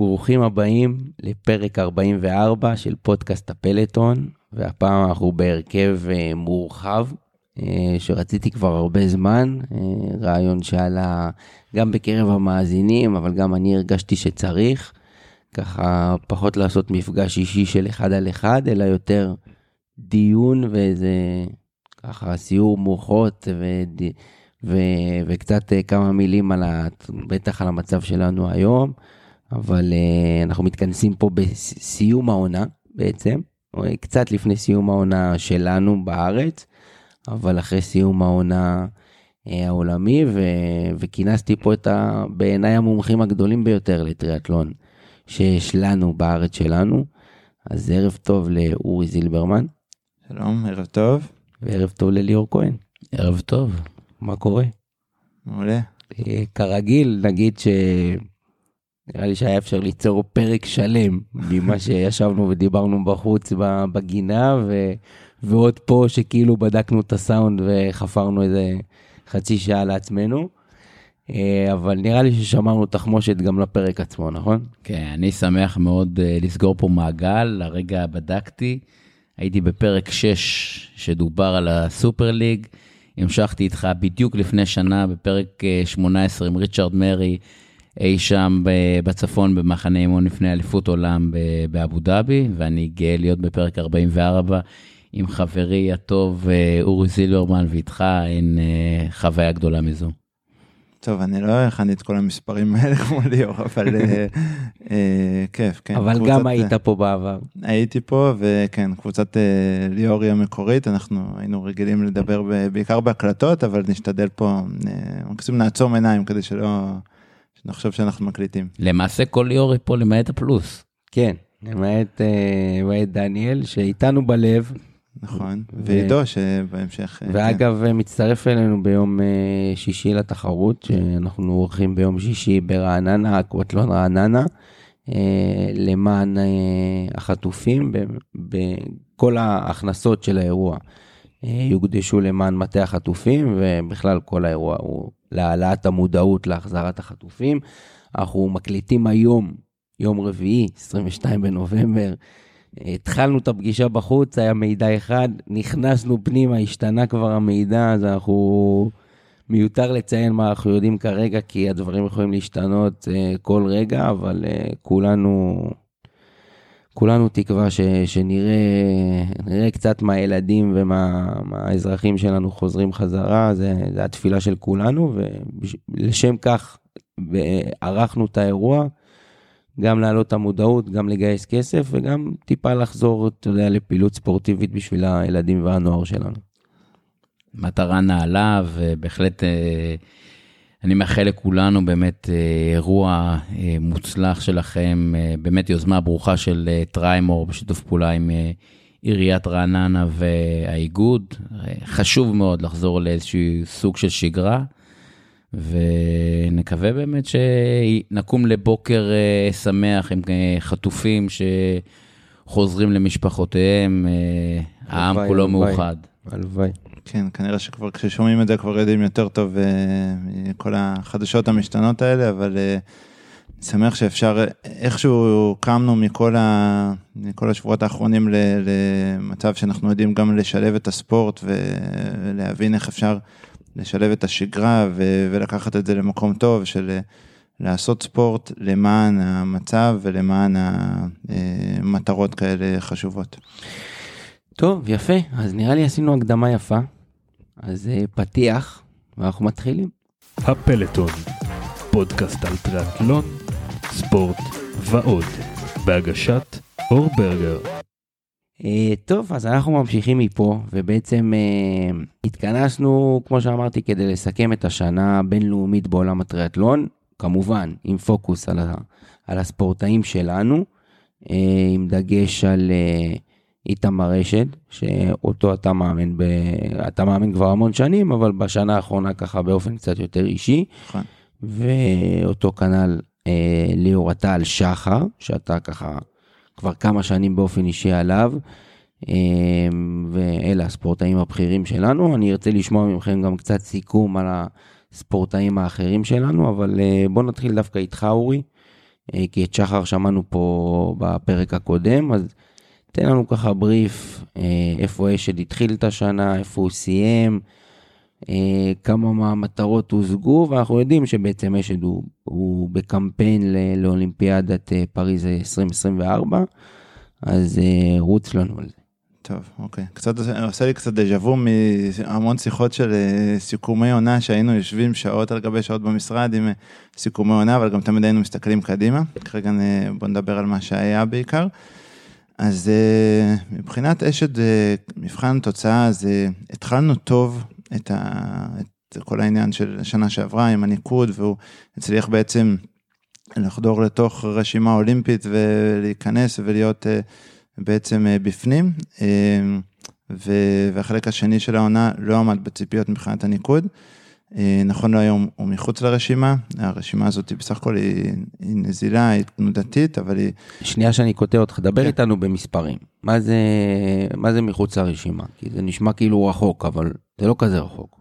ברוכים הבאים לפרק 44 של פודקאסט הפלטון, והפעם אנחנו בהרכב אה, מורחב, אה, שרציתי כבר הרבה זמן, אה, רעיון שעלה גם בקרב המאזינים, אבל גם אני הרגשתי שצריך, ככה פחות לעשות מפגש אישי של אחד על אחד, אלא יותר דיון ואיזה ככה סיור מוחות וד... ו... וקצת כמה מילים על ה... בטח על המצב שלנו היום. אבל uh, אנחנו מתכנסים פה בסיום העונה בעצם, קצת לפני סיום העונה שלנו בארץ, אבל אחרי סיום העונה uh, העולמי, ו... וכינסתי פה את ה... בעיניי המומחים הגדולים ביותר לטריאטלון שיש לנו בארץ שלנו. אז ערב טוב לאורי זילברמן. שלום, ערב טוב. וערב טוב לליאור כהן. ערב טוב. מה קורה? מעולה. אה, כרגיל, נגיד ש... נראה לי שהיה אפשר ליצור פרק שלם ממה שישבנו ודיברנו בחוץ בגינה, ו... ועוד פה שכאילו בדקנו את הסאונד וחפרנו איזה חצי שעה לעצמנו. אה, אבל נראה לי ששמרנו תחמושת גם לפרק עצמו, נכון? כן, אני שמח מאוד אה, לסגור פה מעגל, לרגע בדקתי, הייתי בפרק 6 שדובר על הסופר ליג, המשכתי איתך בדיוק לפני שנה בפרק 18 אה, עם ריצ'רד מרי, אי שם בצפון במחנה אימון לפני אליפות עולם באבו דאבי, ואני גאה להיות בפרק 44 עם חברי הטוב אה, אורי זילברמן ואיתך, אין אה, חוויה גדולה מזו. טוב, אני לא הכנתי את כל המספרים האלה כמו ליאור, אבל אה, אה, כיף, כן. אבל קבוצת, גם היית פה בעבר. הייתי פה, וכן, קבוצת אה, ליאור היא המקורית, אנחנו היינו רגילים לדבר ב, בעיקר בהקלטות, אבל נשתדל פה, אה, מקסימום נעצום עיניים כדי שלא... נחשוב שאנחנו מקליטים. למעשה כל ליאורי פה למעט הפלוס. כן, למעט, אה, למעט דניאל שאיתנו בלב. נכון, ועידו שבהמשך. אה, ואגב, כן. מצטרף אלינו ביום אה, שישי לתחרות, שאנחנו עורכים ביום שישי ברעננה, אקוואטלון רעננה, למען החטופים, בכל ההכנסות של האירוע. יוקדשו למען מטה החטופים, ובכלל כל האירוע הוא להעלאת המודעות להחזרת החטופים. אנחנו מקליטים היום, יום רביעי, 22 בנובמבר. התחלנו את הפגישה בחוץ, היה מידע אחד, נכנסנו פנימה, השתנה כבר המידע, אז אנחנו... מיותר לציין מה אנחנו יודעים כרגע, כי הדברים יכולים להשתנות uh, כל רגע, אבל uh, כולנו כולנו תקווה ש, שנראה קצת מהילדים ומהאזרחים שלנו חוזרים חזרה, זה, זה התפילה של כולנו, ולשם כך ערכנו את האירוע, גם להעלות את המודעות, גם לגייס כסף, וגם טיפה לחזור, אתה יודע, לפעילות ספורטיבית בשביל הילדים והנוער שלנו. מטרה נעלה, ובהחלט... אה, אני מאחל לכולנו באמת אה, אירוע אה, מוצלח שלכם, אה, באמת יוזמה ברוכה של טריימור בשיתוף פעולה עם עיריית רעננה והאיגוד. חשוב מאוד לחזור לאיזשהו סוג של שגרה, ונקווה באמת שנקום לבוקר שמח עם חטופים שחוזרים למשפחותיהם, העם כולו מאוחד. הלוואי. כן, כנראה שכבר כששומעים את זה כבר יודעים יותר טוב uh, כל החדשות המשתנות האלה, אבל uh, אני שמח שאפשר, איכשהו קמנו מכל, ה, מכל השבועות האחרונים ל, למצב שאנחנו יודעים גם לשלב את הספורט ולהבין איך אפשר לשלב את השגרה ו, ולקחת את זה למקום טוב של לעשות ספורט למען המצב ולמען המטרות כאלה חשובות. טוב, יפה. אז נראה לי עשינו הקדמה יפה. אז אה, פתיח, ואנחנו מתחילים. הפלטון, פודקאסט על טריאטלון, ספורט ועוד, בהגשת אור ברגר. Uh, טוב, אז אנחנו ממשיכים מפה, ובעצם uh, התכנסנו, כמו שאמרתי, כדי לסכם את השנה הבינלאומית בעולם הטריאטלון, כמובן עם פוקוס על, ה, על הספורטאים שלנו, uh, עם דגש על uh, איתמר אשד, שאותו אתה מאמן, ב... אתה מאמן כבר המון שנים, אבל בשנה האחרונה ככה באופן קצת יותר אישי. נכון. ואותו כנ"ל אה, ליאור טל שחר, שאתה ככה כבר כמה שנים באופן אישי עליו, אה, ואלה הספורטאים הבכירים שלנו. אני ארצה לשמוע מכם גם קצת סיכום על הספורטאים האחרים שלנו, אבל אה, בוא נתחיל דווקא איתך אורי. אה, כי את שחר שמענו פה בפרק הקודם, אז תן לנו ככה בריף, אה, איפה אשד התחיל את השנה, איפה הוא סיים, אה, כמה מהמטרות הושגו, ואנחנו יודעים שבעצם אשד הוא, הוא בקמפיין לאולימפיאדת אה, פריז 2024, אז אה, רוץ לנו על זה. טוב, אוקיי. קצת, עושה לי קצת דז'ה וו מהמון שיחות של אה, סיכומי עונה, שהיינו יושבים שעות על גבי שעות במשרד עם סיכומי עונה, אבל גם תמיד היינו מסתכלים קדימה. כרגע בוא נדבר על מה שהיה בעיקר. אז אה, מבחינת אשד, אה, מבחן התוצאה, אז אה, התחלנו טוב את, ה, את כל העניין של השנה שעברה עם הניקוד, והוא הצליח בעצם לחדור לתוך רשימה אולימפית ולהיכנס ולהיות בעצם בפנים. והחלק השני של העונה לא עמד בציפיות מבחינת הניקוד. אה, נכון להיום הוא מחוץ לרשימה, הרשימה הזאת בסך הכל היא, היא נזילה, היא תנודתית, אבל היא שנייה שאני קוטע אותך, דבר כן. איתנו במספרים. מה זה, מה זה מחוץ לרשימה? כי זה נשמע כאילו רחוק, אבל זה לא כזה רחוק.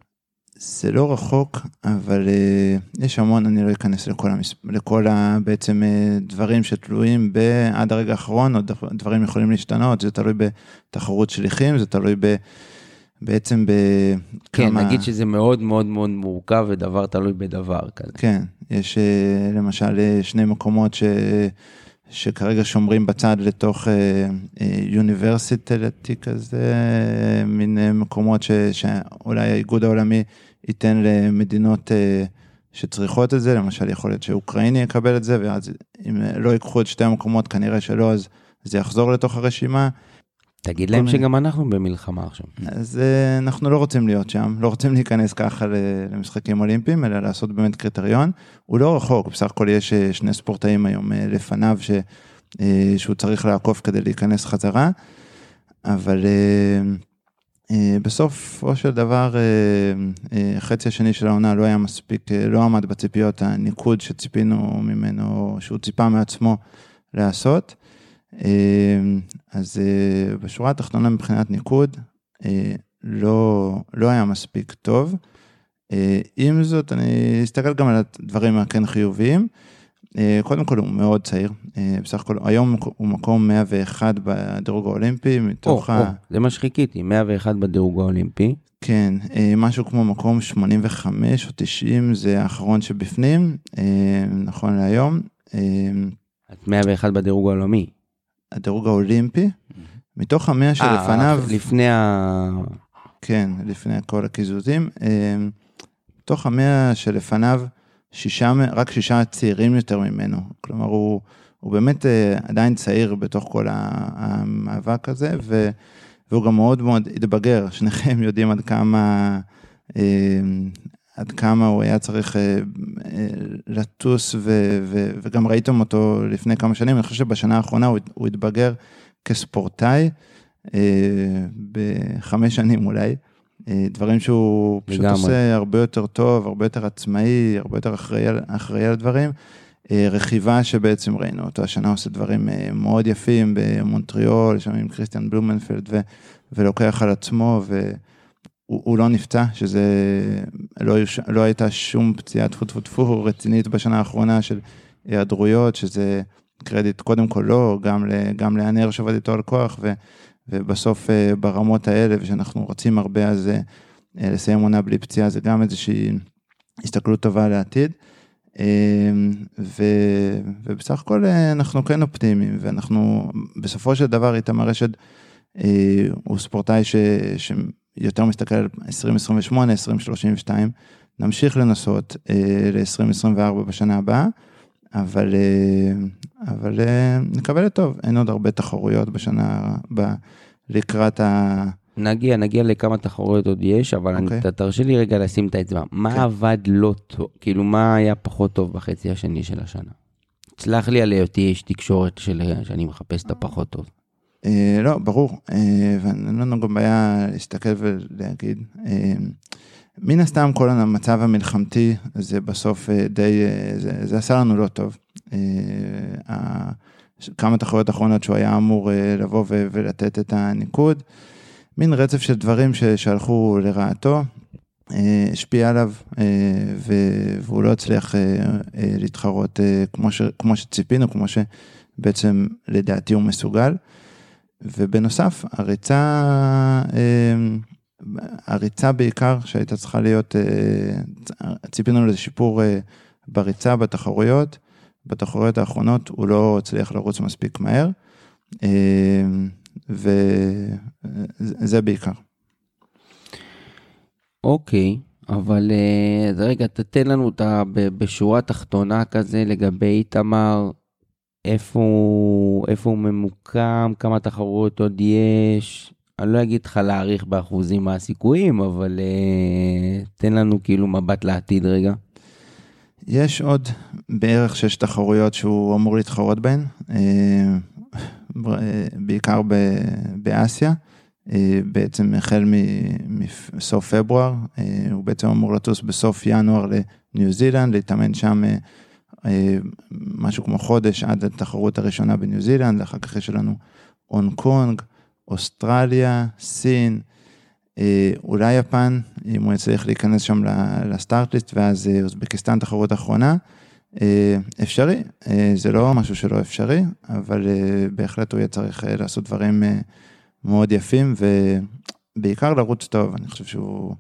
זה לא רחוק, אבל uh, יש המון, אני לא אכנס לכל, המס... לכל ה, בעצם uh, דברים שתלויים עד הרגע האחרון, עוד דבר- דברים יכולים להשתנות, זה תלוי בתחרות שליחים, זה תלוי ב, בעצם בכמה... כן, נגיד שזה מאוד מאוד מאוד מורכב ודבר תלוי בדבר כזה. כן, יש uh, למשל uh, שני מקומות ש... שכרגע שומרים בצד לתוך יוניברסיטי כזה, אה, מין אה, מקומות ש, שאולי האיגוד העולמי ייתן למדינות אה, שצריכות את זה, למשל יכול להיות שאוקראיני יקבל את זה, ואז אם לא ייקחו את שתי המקומות, כנראה שלא, אז זה יחזור לתוך הרשימה. תגיד להם. שגם אנחנו במלחמה עכשיו. אז אה, אנחנו לא רוצים להיות שם, לא רוצים להיכנס ככה למשחקים אולימפיים, אלא לעשות באמת קריטריון. הוא לא רחוק, בסך הכל יש אה, שני ספורטאים היום אה, לפניו ש, שהוא צריך לעקוף כדי להיכנס חזרה, אבל אה, בסופו של דבר, החצי השני של העונה לא היה מספיק, לא עמד בציפיות הניקוד שציפינו ממנו, שהוא ציפה מעצמו לעשות. אה, אז אה, בשורה התחתונה מבחינת ניקוד, אה, לא, לא היה מספיק טוב. אה, עם זאת, אני אסתכל גם על הדברים הכן חיוביים. קודם כל הוא מאוד צעיר, בסך הכל היום הוא מקום 101 בדירוג האולימפי, או, מתוך או, ה... זה מה שחיכיתי, 101 בדירוג האולימפי. כן, משהו כמו מקום 85 או 90 זה האחרון שבפנים, נכון להיום. את 101 בדירוג העולמי. הדירוג האולימפי, מתוך המאה אה, שלפניו, לפני ה... כן, לפני כל הקיזוזים, אה, מתוך המאה שלפניו, שישה, רק שישה צעירים יותר ממנו, כלומר הוא, הוא באמת אה, עדיין צעיר בתוך כל המאבק הזה, ו, והוא גם מאוד מאוד התבגר, שניכם יודעים עד כמה, אה, עד כמה הוא היה צריך אה, אה, לטוס, ו, ו, וגם ראיתם אותו לפני כמה שנים, אני חושב שבשנה האחרונה הוא, הוא התבגר כספורטאי, אה, בחמש שנים אולי. אה, דברים שהוא פשוט לגמרי. עושה הרבה יותר טוב, הרבה יותר עצמאי, הרבה יותר אחראי, אחראי על דברים. אה, רכיבה שבעצם ראינו אותו השנה עושה דברים אה, מאוד יפים במונטריאול, שם עם כריסטיאן בלומנפלד, ו, ולוקח על עצמו, והוא הוא לא נפצע, שזה לא, לא הייתה שום פציעה טפו טפו טפו רצינית בשנה האחרונה של היעדרויות, שזה קרדיט קודם כל לו, גם, גם לענר שעובד איתו על כוח, ו, ובסוף אה, ברמות האלה, ושאנחנו רוצים הרבה, אז אה, לסיים עונה בלי פציעה זה גם איזושהי הסתכלות טובה לעתיד. אה, ו, ובסך הכל אנחנו כן אופטימיים, ואנחנו בסופו של דבר איתמר אשד אה, הוא ספורטאי ש, שיותר מסתכל על 2028, 2032, נמשיך לנסות אה, ל-2024 בשנה הבאה, אבל, אה, אבל אה, נקבל את טוב, אין עוד הרבה תחרויות בשנה, ב, לקראת ה... נגיע, נגיע לכמה תחרויות עוד יש, אבל אני, אוקיי. ת- תרשה לי רגע לשים את האצבע. מה כן. עבד לא טוב? כאילו, מה היה פחות טוב בחצי השני של השנה? סלח לי על היותי איש תקשורת של, שאני מחפש את הפחות טוב. אה, לא, ברור, אה, ואין לנו גם בעיה להסתכל ולהגיד. אה, מן הסתם כל המצב המלחמתי זה בסוף די, זה, זה עשה לנו לא טוב. כמה תחרויות אחרונות שהוא היה אמור לבוא ולתת את הניקוד. מין רצף של דברים שהלכו לרעתו. השפיע עליו, והוא לא הצליח להתחרות כמו, ש, כמו שציפינו, כמו שבעצם לדעתי הוא מסוגל. ובנוסף, הריצה, הריצה בעיקר שהייתה צריכה להיות, ציפינו לזה שיפור בריצה, בתחרויות, בתחרויות האחרונות הוא לא הצליח לרוץ מספיק מהר, וזה בעיקר. אוקיי, אבל אה, רגע, תתן לנו אותה בשורה תחתונה כזה לגבי איתמר, איפה הוא, איפה הוא ממוקם, כמה תחרויות עוד יש. אני לא אגיד לך להעריך באחוזים מה הסיכויים, אבל uh, תן לנו כאילו מבט לעתיד רגע. יש עוד בערך שש תחרויות שהוא אמור להתחרות בהן, אה, בעיקר באסיה. אה, בעצם החל מסוף פברואר, אה, הוא בעצם אמור לטוס בסוף ינואר לניו זילנד, להתאמן שם אה, משהו כמו חודש עד התחרות הראשונה בניו זילנד, אחר כך יש לנו הונג קונג, אוסטרליה, סין, אולי יפן, אם הוא יצליח להיכנס שם לסטארט-ליסט, ואז אוזבקיסטן תחרות אחרונה. אפשרי, זה לא משהו שלא אפשרי, אבל בהחלט הוא יהיה צריך לעשות דברים מאוד יפים, ובעיקר לרוץ טוב, אני חושב שהוא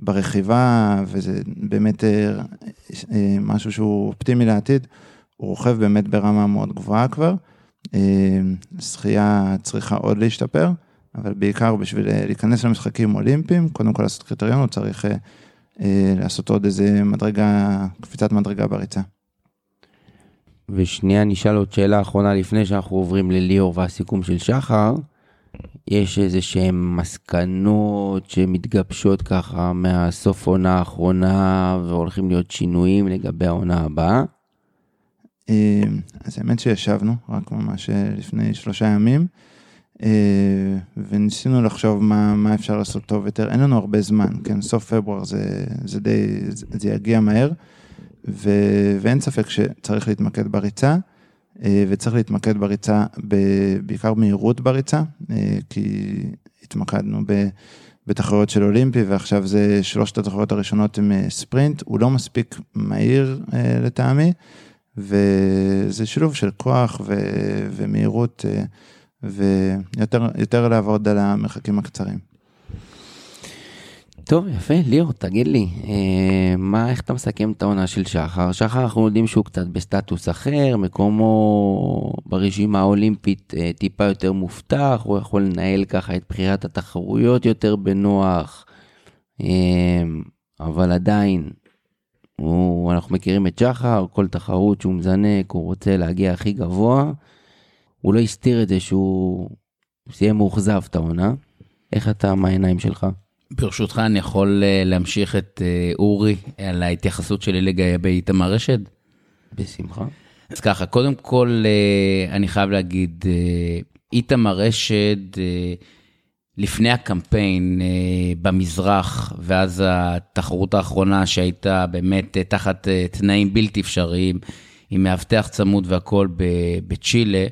ברכיבה, וזה באמת אה, אה, משהו שהוא אופטימי לעתיד, הוא רוכב באמת ברמה מאוד גבוהה כבר. אה, שחייה צריכה עוד להשתפר, אבל בעיקר בשביל להיכנס למשחקים אולימפיים, קודם כל לעשות קריטריון, הוא צריך לעשות עוד איזה מדרגה, קפיצת מדרגה בריצה. ושנייה, נשאל עוד שאלה אחרונה לפני שאנחנו עוברים לליאור והסיכום של שחר. יש איזה שהן מסקנות שמתגבשות ככה מהסוף עונה האחרונה והולכים להיות שינויים לגבי העונה הבאה? אה, אז האמת שישבנו רק ממש אה, לפני שלושה ימים אה, וניסינו לחשוב מה, מה אפשר לעשות טוב יותר. אין לנו הרבה זמן, כן, סוף פברואר זה, זה די, זה יגיע מהר ו, ואין ספק שצריך להתמקד בריצה. אה, וצריך להתמקד בריצה, בעיקר מהירות בריצה, אה, כי התמקדנו בתחרויות של אולימפי, ועכשיו זה שלושת התחרויות הראשונות עם אה, ספרינט, הוא לא מספיק מהיר לטעמי, וזה שילוב של כוח ו, ומהירות, ויותר לעבוד על המרחקים הקצרים. טוב, יפה, ליאור, תגיד לי, אה, מה, איך אתה מסכם את העונה של שחר? שחר, אנחנו יודעים שהוא קצת בסטטוס אחר, מקומו ברשימה האולימפית אה, טיפה יותר מובטח, הוא יכול לנהל ככה את בחירת התחרויות יותר בנוח, אה, אבל עדיין, הוא, אנחנו מכירים את שחר, כל תחרות שהוא מזנק, הוא רוצה להגיע הכי גבוה, הוא לא הסתיר את זה שהוא סיים מאוכזב את העונה. איך אתה, מה העיניים שלך? ברשותך, אני יכול אה, להמשיך את אה, אורי על ההתייחסות שלי לגבי איתמר רשד? בשמחה. אז ככה, קודם כל, אה, אני חייב להגיד, איתמר רשד, לפני הקמפיין במזרח, ואז התחרות האחרונה שהייתה באמת תחת תנאים בלתי אפשריים, עם מאבטח צמוד והכול בצ'ילה,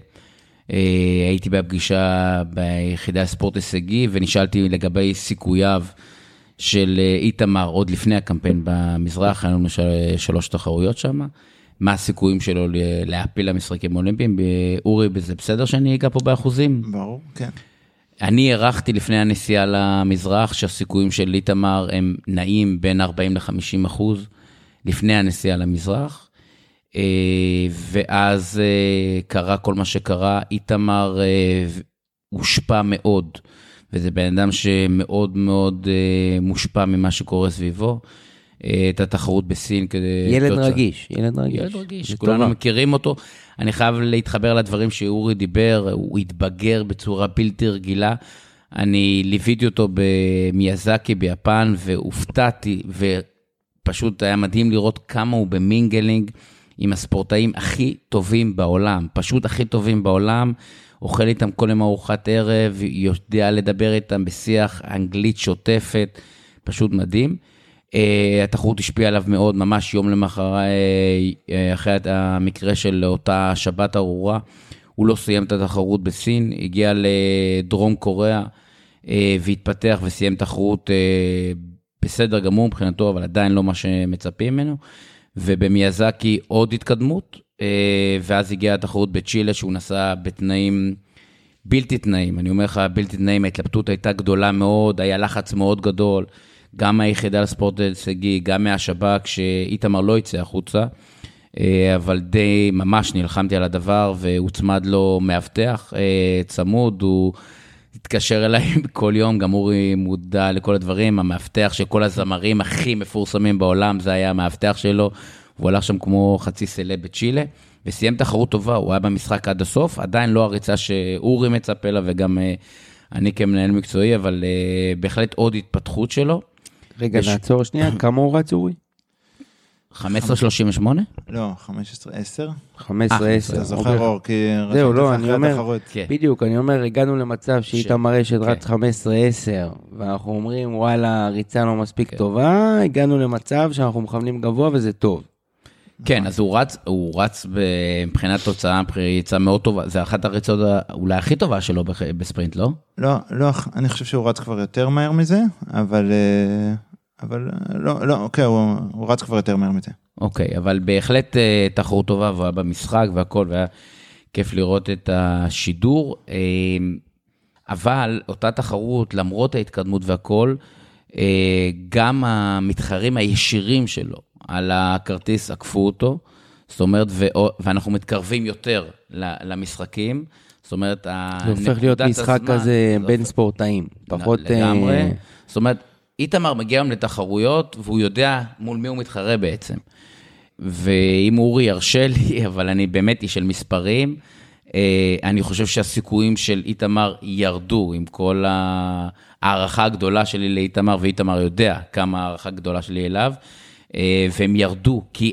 הייתי בפגישה ביחידה לספורט הישגי ונשאלתי לגבי סיכוייו של אה, איתמר עוד לפני הקמפיין במזרח, היה לנו שלוש תחרויות שם. מה הסיכויים שלו להעפיל למשחקים האולימפיים? אורי, זה בסדר שאני אגע פה באחוזים? ברור, כן. אני הערכתי לפני הנסיעה למזרח שהסיכויים של איתמר הם נעים בין 40 ל-50 אחוז לפני הנסיעה למזרח. אה, ואז אה, קרה כל מה שקרה, איתמר אה, הושפע מאוד, וזה בן אדם שמאוד מאוד מושפע ממה שקורה סביבו. את התחרות בסין כדי... ילד תוצא. רגיש, ילד רגיש. ילד רגיש, כולנו טובה. מכירים אותו. אני חייב להתחבר לדברים שאורי דיבר, הוא התבגר בצורה בלתי רגילה. אני ליוויתי אותו במיאזקי ביפן והופתעתי, ופשוט היה מדהים לראות כמה הוא במינגלינג. עם הספורטאים הכי טובים בעולם, פשוט הכי טובים בעולם, אוכל איתם כל יום ארוחת ערב, יודע לדבר איתם בשיח אנגלית שוטפת, פשוט מדהים. Uh, התחרות השפיעה עליו מאוד, ממש יום למחרת, uh, אחרי המקרה של אותה שבת ארורה. הוא לא סיים את התחרות בסין, הגיע לדרום קוריאה uh, והתפתח וסיים תחרות uh, בסדר גמור מבחינתו, אבל עדיין לא מה שמצפים ממנו. ובמיאזקי עוד התקדמות, אה, ואז הגיעה התחרות בצ'ילה שהוא נסע בתנאים בלתי תנאים. אני אומר לך, בלתי תנאים, ההתלבטות הייתה גדולה מאוד, היה לחץ מאוד גדול, גם מהיחידה לספורט ההישגי, גם מהשב"כ, שאיתמר לא יצא החוצה. אה, אבל די ממש נלחמתי על הדבר והוצמד לו מאבטח אה, צמוד, הוא התקשר אליי כל יום, גם אורי מודע לכל הדברים, המאבטח של כל הזמרים הכי מפורסמים בעולם, זה היה המאבטח שלו, הוא הלך שם כמו חצי סלב בצ'ילה, וסיים תחרות טובה, הוא היה במשחק עד הסוף, עדיין לא הריצה שאורי מצפה לה וגם אה, אני כמנהל מקצועי, אבל בהחלט עוד התפתחות שלו. רגע, יש... נעצור שנייה, כמה הוא רץ אורי? 15.38? לא, 15, 10. 15, 10. אתה זוכר אור, כי זהו, לא, אני אומר, כן. בדיוק, אני אומר, הגענו למצב שאיתמר אשת רץ 15-10, כן. ואנחנו אומרים, וואלה, ריצה לא מספיק כן. טובה, הגענו למצב שאנחנו מכוונים גבוה וזה טוב. כן, אז הוא רץ, הוא רץ מבחינת תוצאה, ריצה מאוד טובה, זה אחת הריצות אולי הכי טובה שלו בספרינט, לא? לא, לא, אני חושב שהוא רץ כבר יותר מהר מזה, אבל... אה, אבל לא, לא, אוקיי, הוא, הוא רץ כבר יותר מהר מזה. אוקיי, אבל בהחלט אה, תחרות טובה, והוא היה במשחק והכל, והיה כיף לראות את השידור. אה, אבל אותה תחרות, למרות ההתקדמות והכל, אה, גם המתחרים הישירים שלו על הכרטיס עקפו אותו, זאת אומרת, ואנחנו מתקרבים יותר למשחקים. זאת אומרת, זה הופך להיות משחק כזה בין ספורטאים, פחות... לגמרי. זאת אומרת, איתמר מגיע היום לתחרויות, והוא יודע מול מי הוא מתחרה בעצם. ואם אורי ירשה לי, אבל אני באמת איש של מספרים, אה, אני חושב שהסיכויים של איתמר ירדו עם כל ההערכה הגדולה שלי לאיתמר, ואיתמר יודע כמה הערכה גדולה שלי אליו, אה, והם ירדו כי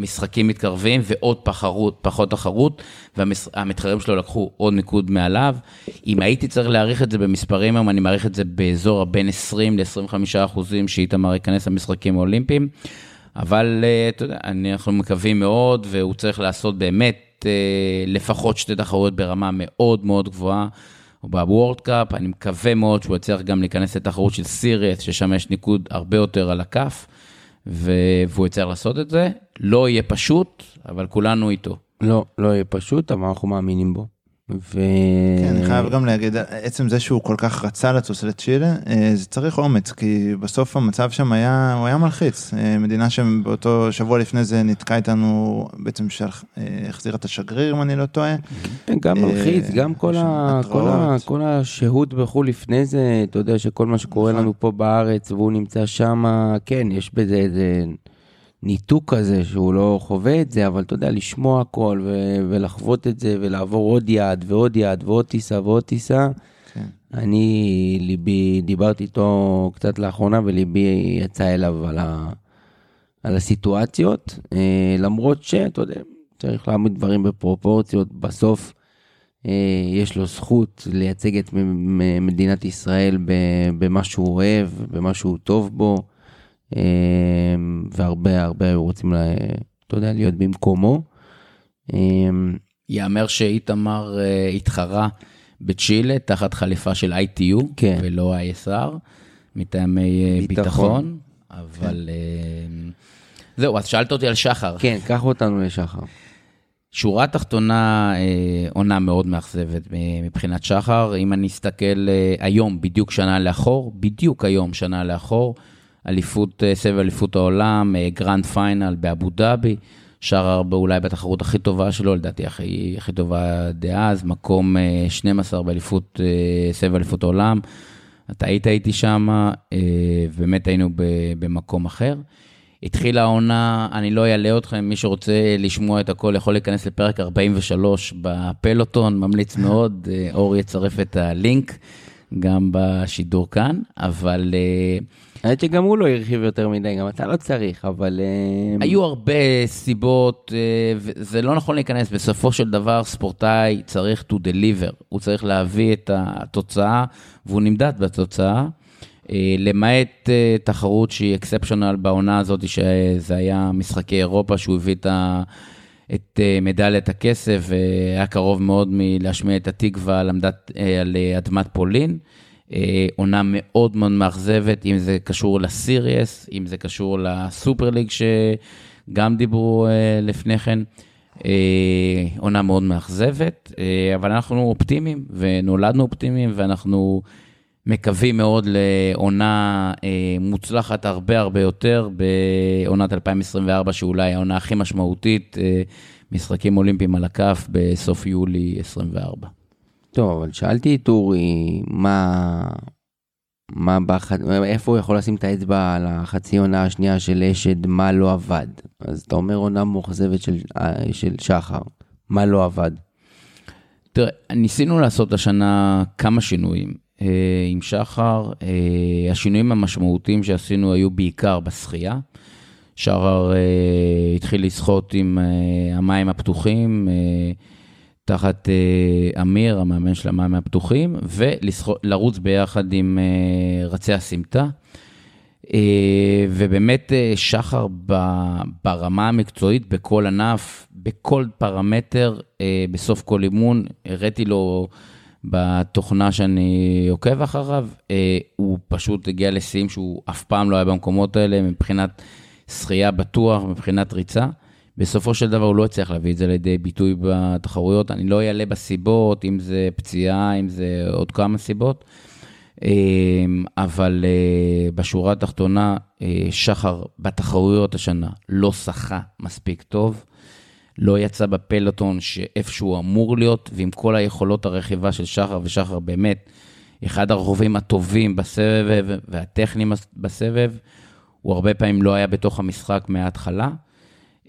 משחקים מתקרבים ועוד פחרות, פחות תחרות, והמתחרים שלו לקחו עוד ניקוד מעליו. אם הייתי צריך להעריך את זה במספרים היום, אני מעריך את זה באזור הבין 20 ל-25 אחוזים שאיתמר ייכנס למשחקים האולימפיים. אבל אה, אתה יודע, אנחנו מקווים מאוד, והוא צריך לעשות באמת אה, לפחות שתי תחרויות ברמה מאוד מאוד גבוהה. בוורד קאפ, אני מקווה מאוד שהוא יצליח גם להיכנס לתחרות של סיריאס, ששם יש ניקוד הרבה יותר על הכף. והוא יצטרך לעשות את זה. לא יהיה פשוט, אבל כולנו איתו. לא, לא יהיה פשוט, אבל אנחנו מאמינים בו. ו... כן, אני חייב גם להגיד, עצם זה שהוא כל כך רצה לטוס לצ'ילה, אה, זה צריך אומץ, כי בסוף המצב שם היה, הוא היה מלחיץ. אה, מדינה שבאותו שבוע לפני זה נתקע איתנו, בעצם שהחזירה אה, את השגריר, אם אני לא טועה. כן, גם מלחיץ, גם כל, ה... כל, ה... כל השהות בחו"ל לפני זה, אתה יודע שכל מה שקורה נכון. לנו פה בארץ, והוא נמצא שם, כן, יש בזה איזה... ניתוק כזה שהוא לא חווה את זה, אבל אתה יודע, לשמוע הכל ו- ולחוות את זה ולעבור עוד יעד ועוד יעד ועוד טיסה ועוד טיסה. כן. אני, ליבי, דיברתי איתו קצת לאחרונה וליבי יצא אליו על, ה- על הסיטואציות, אה, למרות שאתה יודע, צריך להעמיד דברים בפרופורציות, בסוף אה, יש לו זכות לייצג את מדינת ישראל במה שהוא אוהב, במה שהוא טוב בו. אמ, והרבה הרבה רוצים, לה, אתה יודע, להיות במקומו. אמ, יאמר שאיתמר אה, התחרה בצ'ילה תחת חליפה של ITU, כן. ולא ISR, מטעמי אה, ביטחון, ביטחון אבל כן. זהו, אז שאלת אותי על שחר. כן, קח אותנו לשחר. שורה תחתונה, עונה מאוד מאכזבת מבחינת שחר. אם אני אסתכל היום, בדיוק שנה לאחור, בדיוק היום שנה לאחור, אליפות, אה, סבב אליפות העולם, אה, Grand Final באבו דאבי, שחר אולי בתחרות הכי טובה שלו, לדעתי הכי, הכי טובה דאז, מקום 12 אה, באליפות, סבב אליפות העולם. אתה היית איתי שם, באמת היינו במקום אחר. התחילה העונה, אני לא אלאה אתכם, מי שרוצה לשמוע את הכל יכול להיכנס לפרק 43 בפלוטון, ממליץ מאוד, אור יצרף את הלינק גם בשידור כאן, אבל... האמת שגם הוא לא הרחיב יותר מדי, גם אתה לא צריך, אבל... אה, היו הרבה סיבות, אה, זה לא נכון להיכנס, בסופו של דבר ספורטאי צריך to deliver, הוא צריך להביא את התוצאה, והוא נמדד בתוצאה. אה, למעט תחרות שהיא אקספשיונל בעונה הזאת, שזה היה משחקי אירופה, שהוא הביא את, ה, את מדליית הכסף, והיה קרוב מאוד מלהשמיע את התקווה על, עמדת, על אדמת פולין. אה, עונה מאוד מאוד מאכזבת, אם זה קשור לסיריאס, אם זה קשור לסופר ליג שגם דיברו אה, לפני כן. אה, עונה מאוד מאכזבת, אבל אנחנו אופטימיים, ונולדנו אופטימיים, ואנחנו מקווים מאוד לעונה מוצלחת הרבה הרבה יותר בעונת 2024, שאולי העונה הכי משמעותית, משחקים אולימפיים על הכף בסוף יולי 24. טוב, אבל שאלתי את אורי, מה... מה בח... איפה הוא יכול לשים את האצבע על החצי עונה השנייה של אשד, מה לא עבד. אז אתה אומר עונה מאוכזבת של, של שחר, מה לא עבד? תראה, ניסינו לעשות השנה כמה שינויים אה, עם שחר. אה, השינויים המשמעותיים שעשינו היו בעיקר בשחייה. שחר אה, התחיל לשחות עם אה, המים הפתוחים. אה, תחת אה, אמיר, המאמן של המים הפתוחים, ולרוץ ביחד עם אה, רצי הסמטה. אה, ובאמת שחר ברמה המקצועית, בכל ענף, בכל פרמטר, בסוף כל אימון, הראיתי לו בתוכנה שאני עוקב אחריו, הוא פשוט הגיע לשיאים שהוא אף פעם לא היה במקומות האלה, מבחינת שחייה בטוח, מבחינת ריצה. בסופו של דבר הוא לא הצליח להביא את זה לידי ביטוי בתחרויות. אני לא אעלה בסיבות, אם זה פציעה, אם זה עוד כמה סיבות. אמ, אבל אה, בשורה התחתונה, אה, שחר בתחרויות השנה לא שחה מספיק טוב, לא יצא בפלוטון שאיפה שהוא אמור להיות, ועם כל היכולות הרכיבה של שחר, ושחר באמת אחד הרוכבים הטובים בסבב והטכניים בסבב, הוא הרבה פעמים לא היה בתוך המשחק מההתחלה.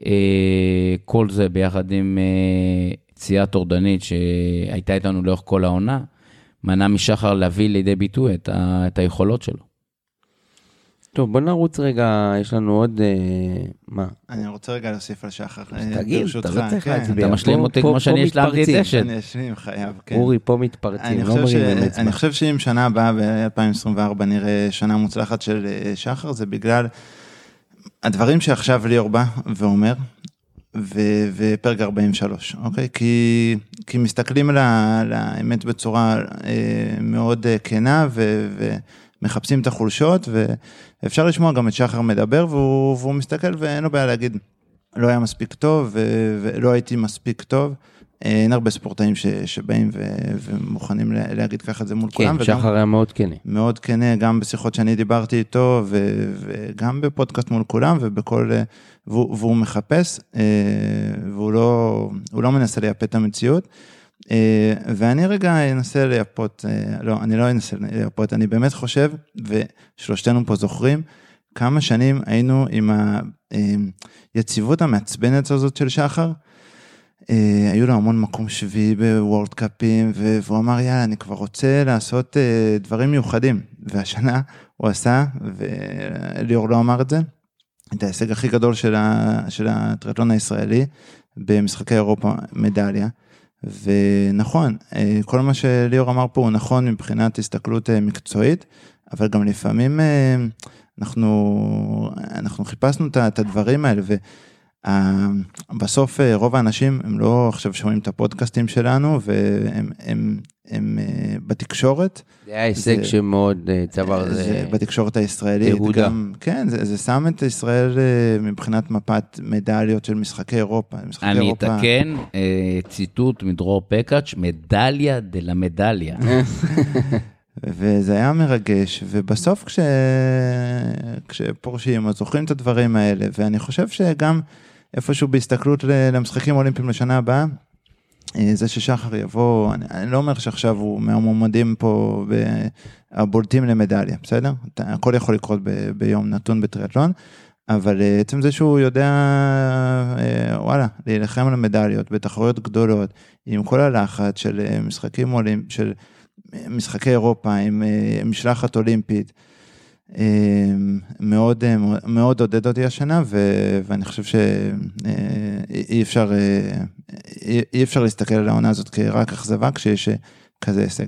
אה, כל זה ביחד עם פציעה אה, טורדנית שהייתה איתנו לאורך כל העונה, מנע משחר להביא לידי ביטוי את, ה, את היכולות שלו. טוב, בוא נרוץ רגע, יש לנו עוד... אה, מה? אני רוצה רגע להוסיף על שחר. תגיד, אתה לא צריך כן. להצביע. אתה משלים אותי כמו שאני השלמתי את אשת. אני אשלים, חייב, כן. אורי, פה מתפרצים, לא מרימים אצבע. אני חושב שאם שנה הבאה, ב-2024, נראה שנה מוצלחת של שחר, זה בגלל הדברים שעכשיו ליאור בא ואומר, ו- ופרק 43, אוקיי? כי, כי מסתכלים על, האמת בצורה אה, מאוד אה, כנה ו, ומחפשים את החולשות, ואפשר לשמוע גם את שחר מדבר, והוא, והוא מסתכל ואין לו בעיה להגיד, לא היה מספיק טוב ו- ולא הייתי מספיק טוב. אין הרבה ספורטאים ש, שבאים ו, ומוכנים להגיד ככה את זה מול כן, כולם. כן, שחר היה מאוד כנה. מאוד כנה, גם בשיחות שאני דיברתי איתו, ו, וגם בפודקאסט מול כולם, ובכל... והוא, והוא מחפש, אה, והוא לא, לא מנסה לייפה את המציאות. אה, ואני רגע אנסה לייפות, אה, לא, אני לא אנסה לייפות, אני באמת חושב, ושלושתנו פה זוכרים, כמה שנים היינו עם היציבות המעצבנת הזאת של שחר. אה, היו לו המון מקום שביעי בוורד קאפים, והוא אמר, יאללה, אני כבר רוצה לעשות אה, דברים מיוחדים. והשנה הוא עשה, וליאור לא אמר את זה, את ההישג הכי גדול של, ה, של הטריאטלון הישראלי במשחקי אירופה, מדליה. ונכון, אה, כל מה שליאור אמר פה הוא נכון מבחינת הסתכלות מקצועית, אבל גם לפעמים אנחנו, אנחנו חיפשנו את הדברים האלה. בסוף אה, רוב האנשים הם לא עכשיו שומעים את הפודקאסטים שלנו והם הם, הם, אה, בתקשורת. זה היה הישג שמאוד אה, צבר. זה, זה בתקשורת הישראלית. תהודה. גם, כן, זה, זה שם את ישראל מבחינת מפת מדליות של משחקי אירופה. משחקי אני אירופה... אתקן, ציטוט מדרור פקאץ', מדליה דה לה מדליה. וזה היה מרגש, ובסוף כש... כשפורשים אז זוכרים את הדברים האלה, ואני חושב שגם איפשהו בהסתכלות למשחקים אולימפיים לשנה הבאה, אה, זה ששחר יבוא, אני, אני לא אומר שעכשיו הוא מהמועמדים פה הבולטים למדליה, בסדר? הכל יכול לקרות ב, ביום נתון בטריאטלון, אבל אה, עצם זה שהוא יודע, אה, וואלה, להילחם על המדליות בתחרויות גדולות, עם כל הלחץ של משחקים אולימפיים, של משחקי אירופה, עם משלחת אולימפית, מאוד, מאוד עודד אותי השנה, ו, ואני חושב שאי אפשר, אי אפשר להסתכל על העונה הזאת כרק אכזבה כשיש כזה הישג.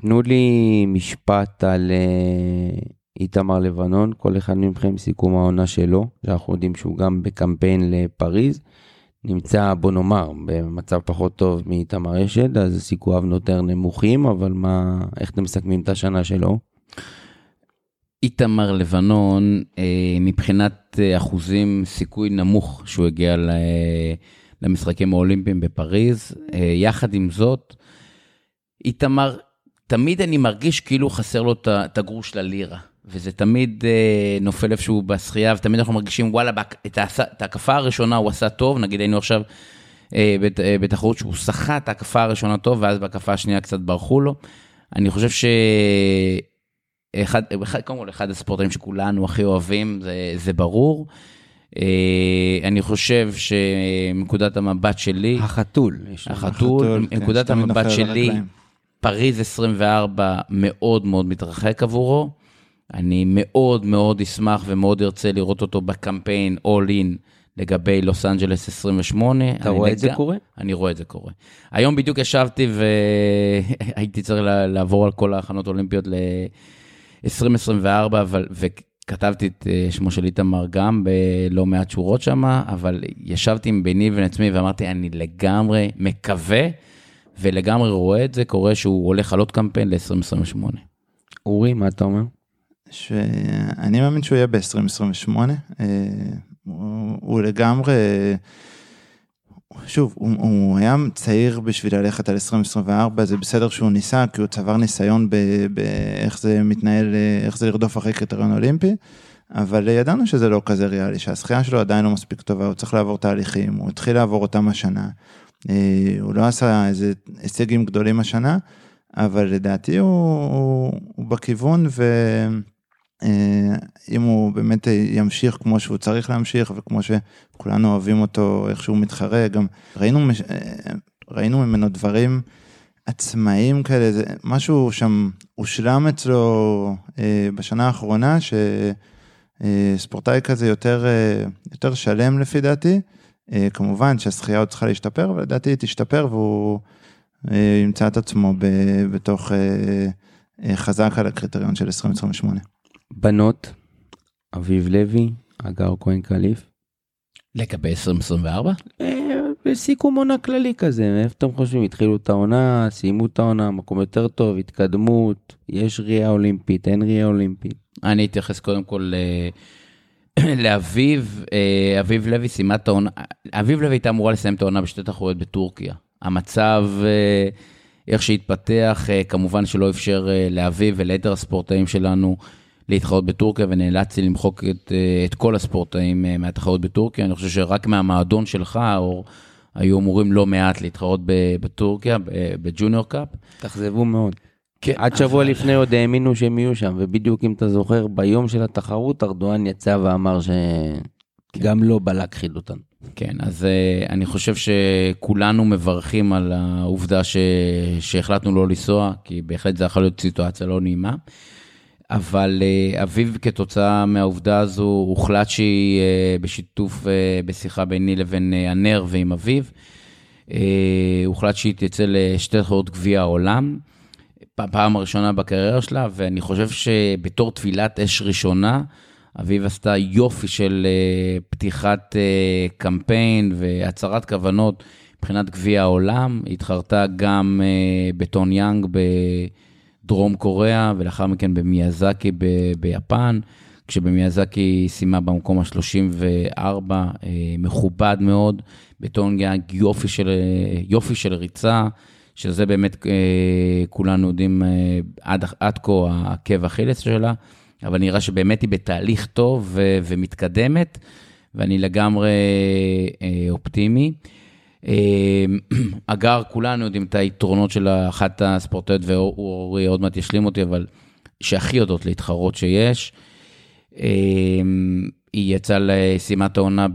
תנו לי משפט על איתמר לבנון, כל אחד מכם סיכום העונה שלו, שאנחנו יודעים שהוא גם בקמפיין לפריז. נמצא, בוא נאמר, במצב פחות טוב מאיתמר אשד, אז סיכוייו יותר נמוכים, אבל מה, איך אתם מסכמים את השנה שלו? איתמר לבנון, אה, מבחינת אה, אחוזים, סיכוי נמוך שהוא הגיע למשחקים האולימפיים בפריז. אה, יחד עם זאת, איתמר, תמיד אני מרגיש כאילו חסר לו את הגרוש ללירה. וזה תמיד אה, נופל איפשהו בשחייה, ותמיד אנחנו מרגישים, וואלה, את, ההס... את ההקפה הראשונה הוא עשה טוב, נגיד היינו עכשיו אה, בת, אה, בתחרות שהוא סחט את ההקפה הראשונה טוב, ואז בהקפה השנייה קצת ברחו לו. אני חושב ש... אחד, אחד, קודם כל, אחד הספורטאים שכולנו הכי אוהבים, זה, זה ברור. אה, אני חושב שמנקודת המבט שלי... החתול. החתול, מנקודת כן, המבט שלי, פריז 24 מאוד מאוד מתרחק עבורו. אני מאוד מאוד אשמח ומאוד ארצה לראות אותו בקמפיין All In לגבי לוס אנג'לס 28. אתה רואה את זה קורה? אני רואה את זה קורה. היום בדיוק ישבתי והייתי צריך לעבור על כל ההכנות האולימפיות ל-2024, אבל... וכתבתי את אה, שמו של איתמר גם בלא מעט שורות שם, אבל ישבתי עם ביני ובין עצמי ואמרתי, אני לגמרי מקווה ולגמרי רואה את זה קורה שהוא הולך על עוד קמפיין ל-2028. אורי, מה אתה אומר? שאני מאמין שהוא יהיה ב-2028. אה, הוא, הוא לגמרי, שוב, הוא, הוא היה צעיר בשביל ללכת על 2024, זה בסדר שהוא ניסה, כי הוא צבר ניסיון באיך זה מתנהל, איך זה לרדוף אחרי קריטריון אולימפי. אבל ידענו שזה לא כזה ריאלי, שהשחייה שלו עדיין לא מספיק טובה, הוא צריך לעבור תהליכים, הוא התחיל לעבור אותם השנה. אה, הוא לא עשה איזה הישגים גדולים השנה, אבל לדעתי הוא, הוא, הוא בכיוון, ו... אה, אם הוא באמת ימשיך כמו שהוא צריך להמשיך וכמו שכולנו אוהבים אותו, איך שהוא מתחרה, גם ראינו, אה, ראינו ממנו דברים עצמאיים כאלה, זה משהו שם הושלם אצלו אה, בשנה האחרונה, שספורטאי כזה יותר, יותר שלם לפי דעתי. כמובן שהשחייה עוד צריכה להשתפר, אבל לדעתי היא תשתפר והוא ימצא את עצמו בתוך חזק על הקריטריון של 2028. בנות, אביב לוי, אגר כהן קליף. לגבי 2024? אה, בסיכום עונה כללי כזה, איפה אתם חושבים? התחילו את העונה, סיימו את העונה, מקום יותר טוב, התקדמות, יש ראייה אולימפית, אין ראייה אולימפית. אני אתייחס קודם כל לאביב, אה, אביב לוי סיימה את העונה, אביב לוי הייתה אמורה לסיים את העונה בשתי תחרויות בטורקיה. המצב, אה, איך שהתפתח, כמובן שלא אפשר לאביב וליתר הספורטאים שלנו להתחרות בטורקיה, ונאלצתי למחוק את, אה, את כל הספורטאים אה, מהתחרות בטורקיה. אני חושב שרק מהמועדון שלך, או היו אמורים לא מעט להתחרות בטורקיה, בג'וניור קאפ. תאכזבו מאוד. כן, עד שבוע אבל... לפני עוד האמינו שהם יהיו שם, ובדיוק אם אתה זוכר, ביום של התחרות ארדואן יצא ואמר שגם כן. לא בא להכחיד אותנו. כן, אז uh, אני חושב שכולנו מברכים על העובדה ש... שהחלטנו לא לנסוע, כי בהחלט זה יכול להיות סיטואציה לא נעימה. אבל uh, אביב, כתוצאה מהעובדה הזו, הוחלט שהיא uh, בשיתוף, uh, בשיחה ביני לבין הנר ועם אביב, uh, הוחלט שהיא תצא לשתי תחרות גביע העולם, פעם הראשונה בקריירה שלה, ואני חושב שבתור טבילת אש ראשונה, אביב עשתה יופי של פתיחת קמפיין והצהרת כוונות מבחינת גביע העולם. היא התחרתה גם בטון יאנג ב... דרום קוריאה, ולאחר מכן במיאזקי ב- ביפן, כשבמיאזקי היא סיימה במקום ה-34, אה, מכובד מאוד, בטונגיאנג יופי של, יופי של ריצה, שזה באמת אה, כולנו יודעים אה, עד, עד כה העקב אכילס שלה, אבל נראה שבאמת היא בתהליך טוב ו- ומתקדמת, ואני לגמרי אופטימי. אגר, כולנו יודעים את היתרונות של אחת הספורטאיות, ואורי עוד מעט ישלים אותי, אבל שהכי יודעות להתחרות שיש. אמ, היא יצאה לשימת העונה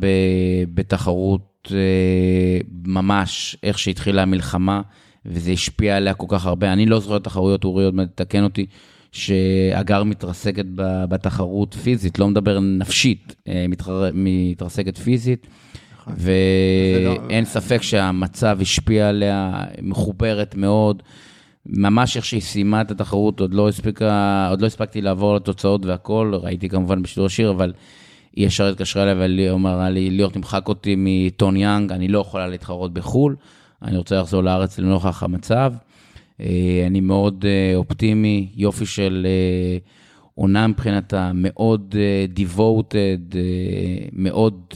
בתחרות אה, ממש איך שהתחילה המלחמה, וזה השפיע עליה כל כך הרבה. אני לא זוכר תחרויות, אורי עוד מעט תקן אותי, שאגר מתרסקת בתחרות פיזית, לא מדבר נפשית, אה, מתרסקת פיזית. נכון. ואין לא... ספק שהמצב השפיע עליה, מחוברת מאוד. ממש איך שהיא סיימה את התחרות, עוד לא הספיקה, עוד לא הספקתי לעבור לתוצאות והכל, ראיתי כמובן בשידור השיר, אבל היא ישר התקשרה אליי ואמרה לי, ליאור, תמחק אותי מטון יאנג, אני לא יכולה להתחרות בחו"ל, אני רוצה לחזור לארץ לנוכח המצב. אה, אני מאוד אה, אופטימי, יופי של אה, עונה מבחינתה, מאוד devoted, מאוד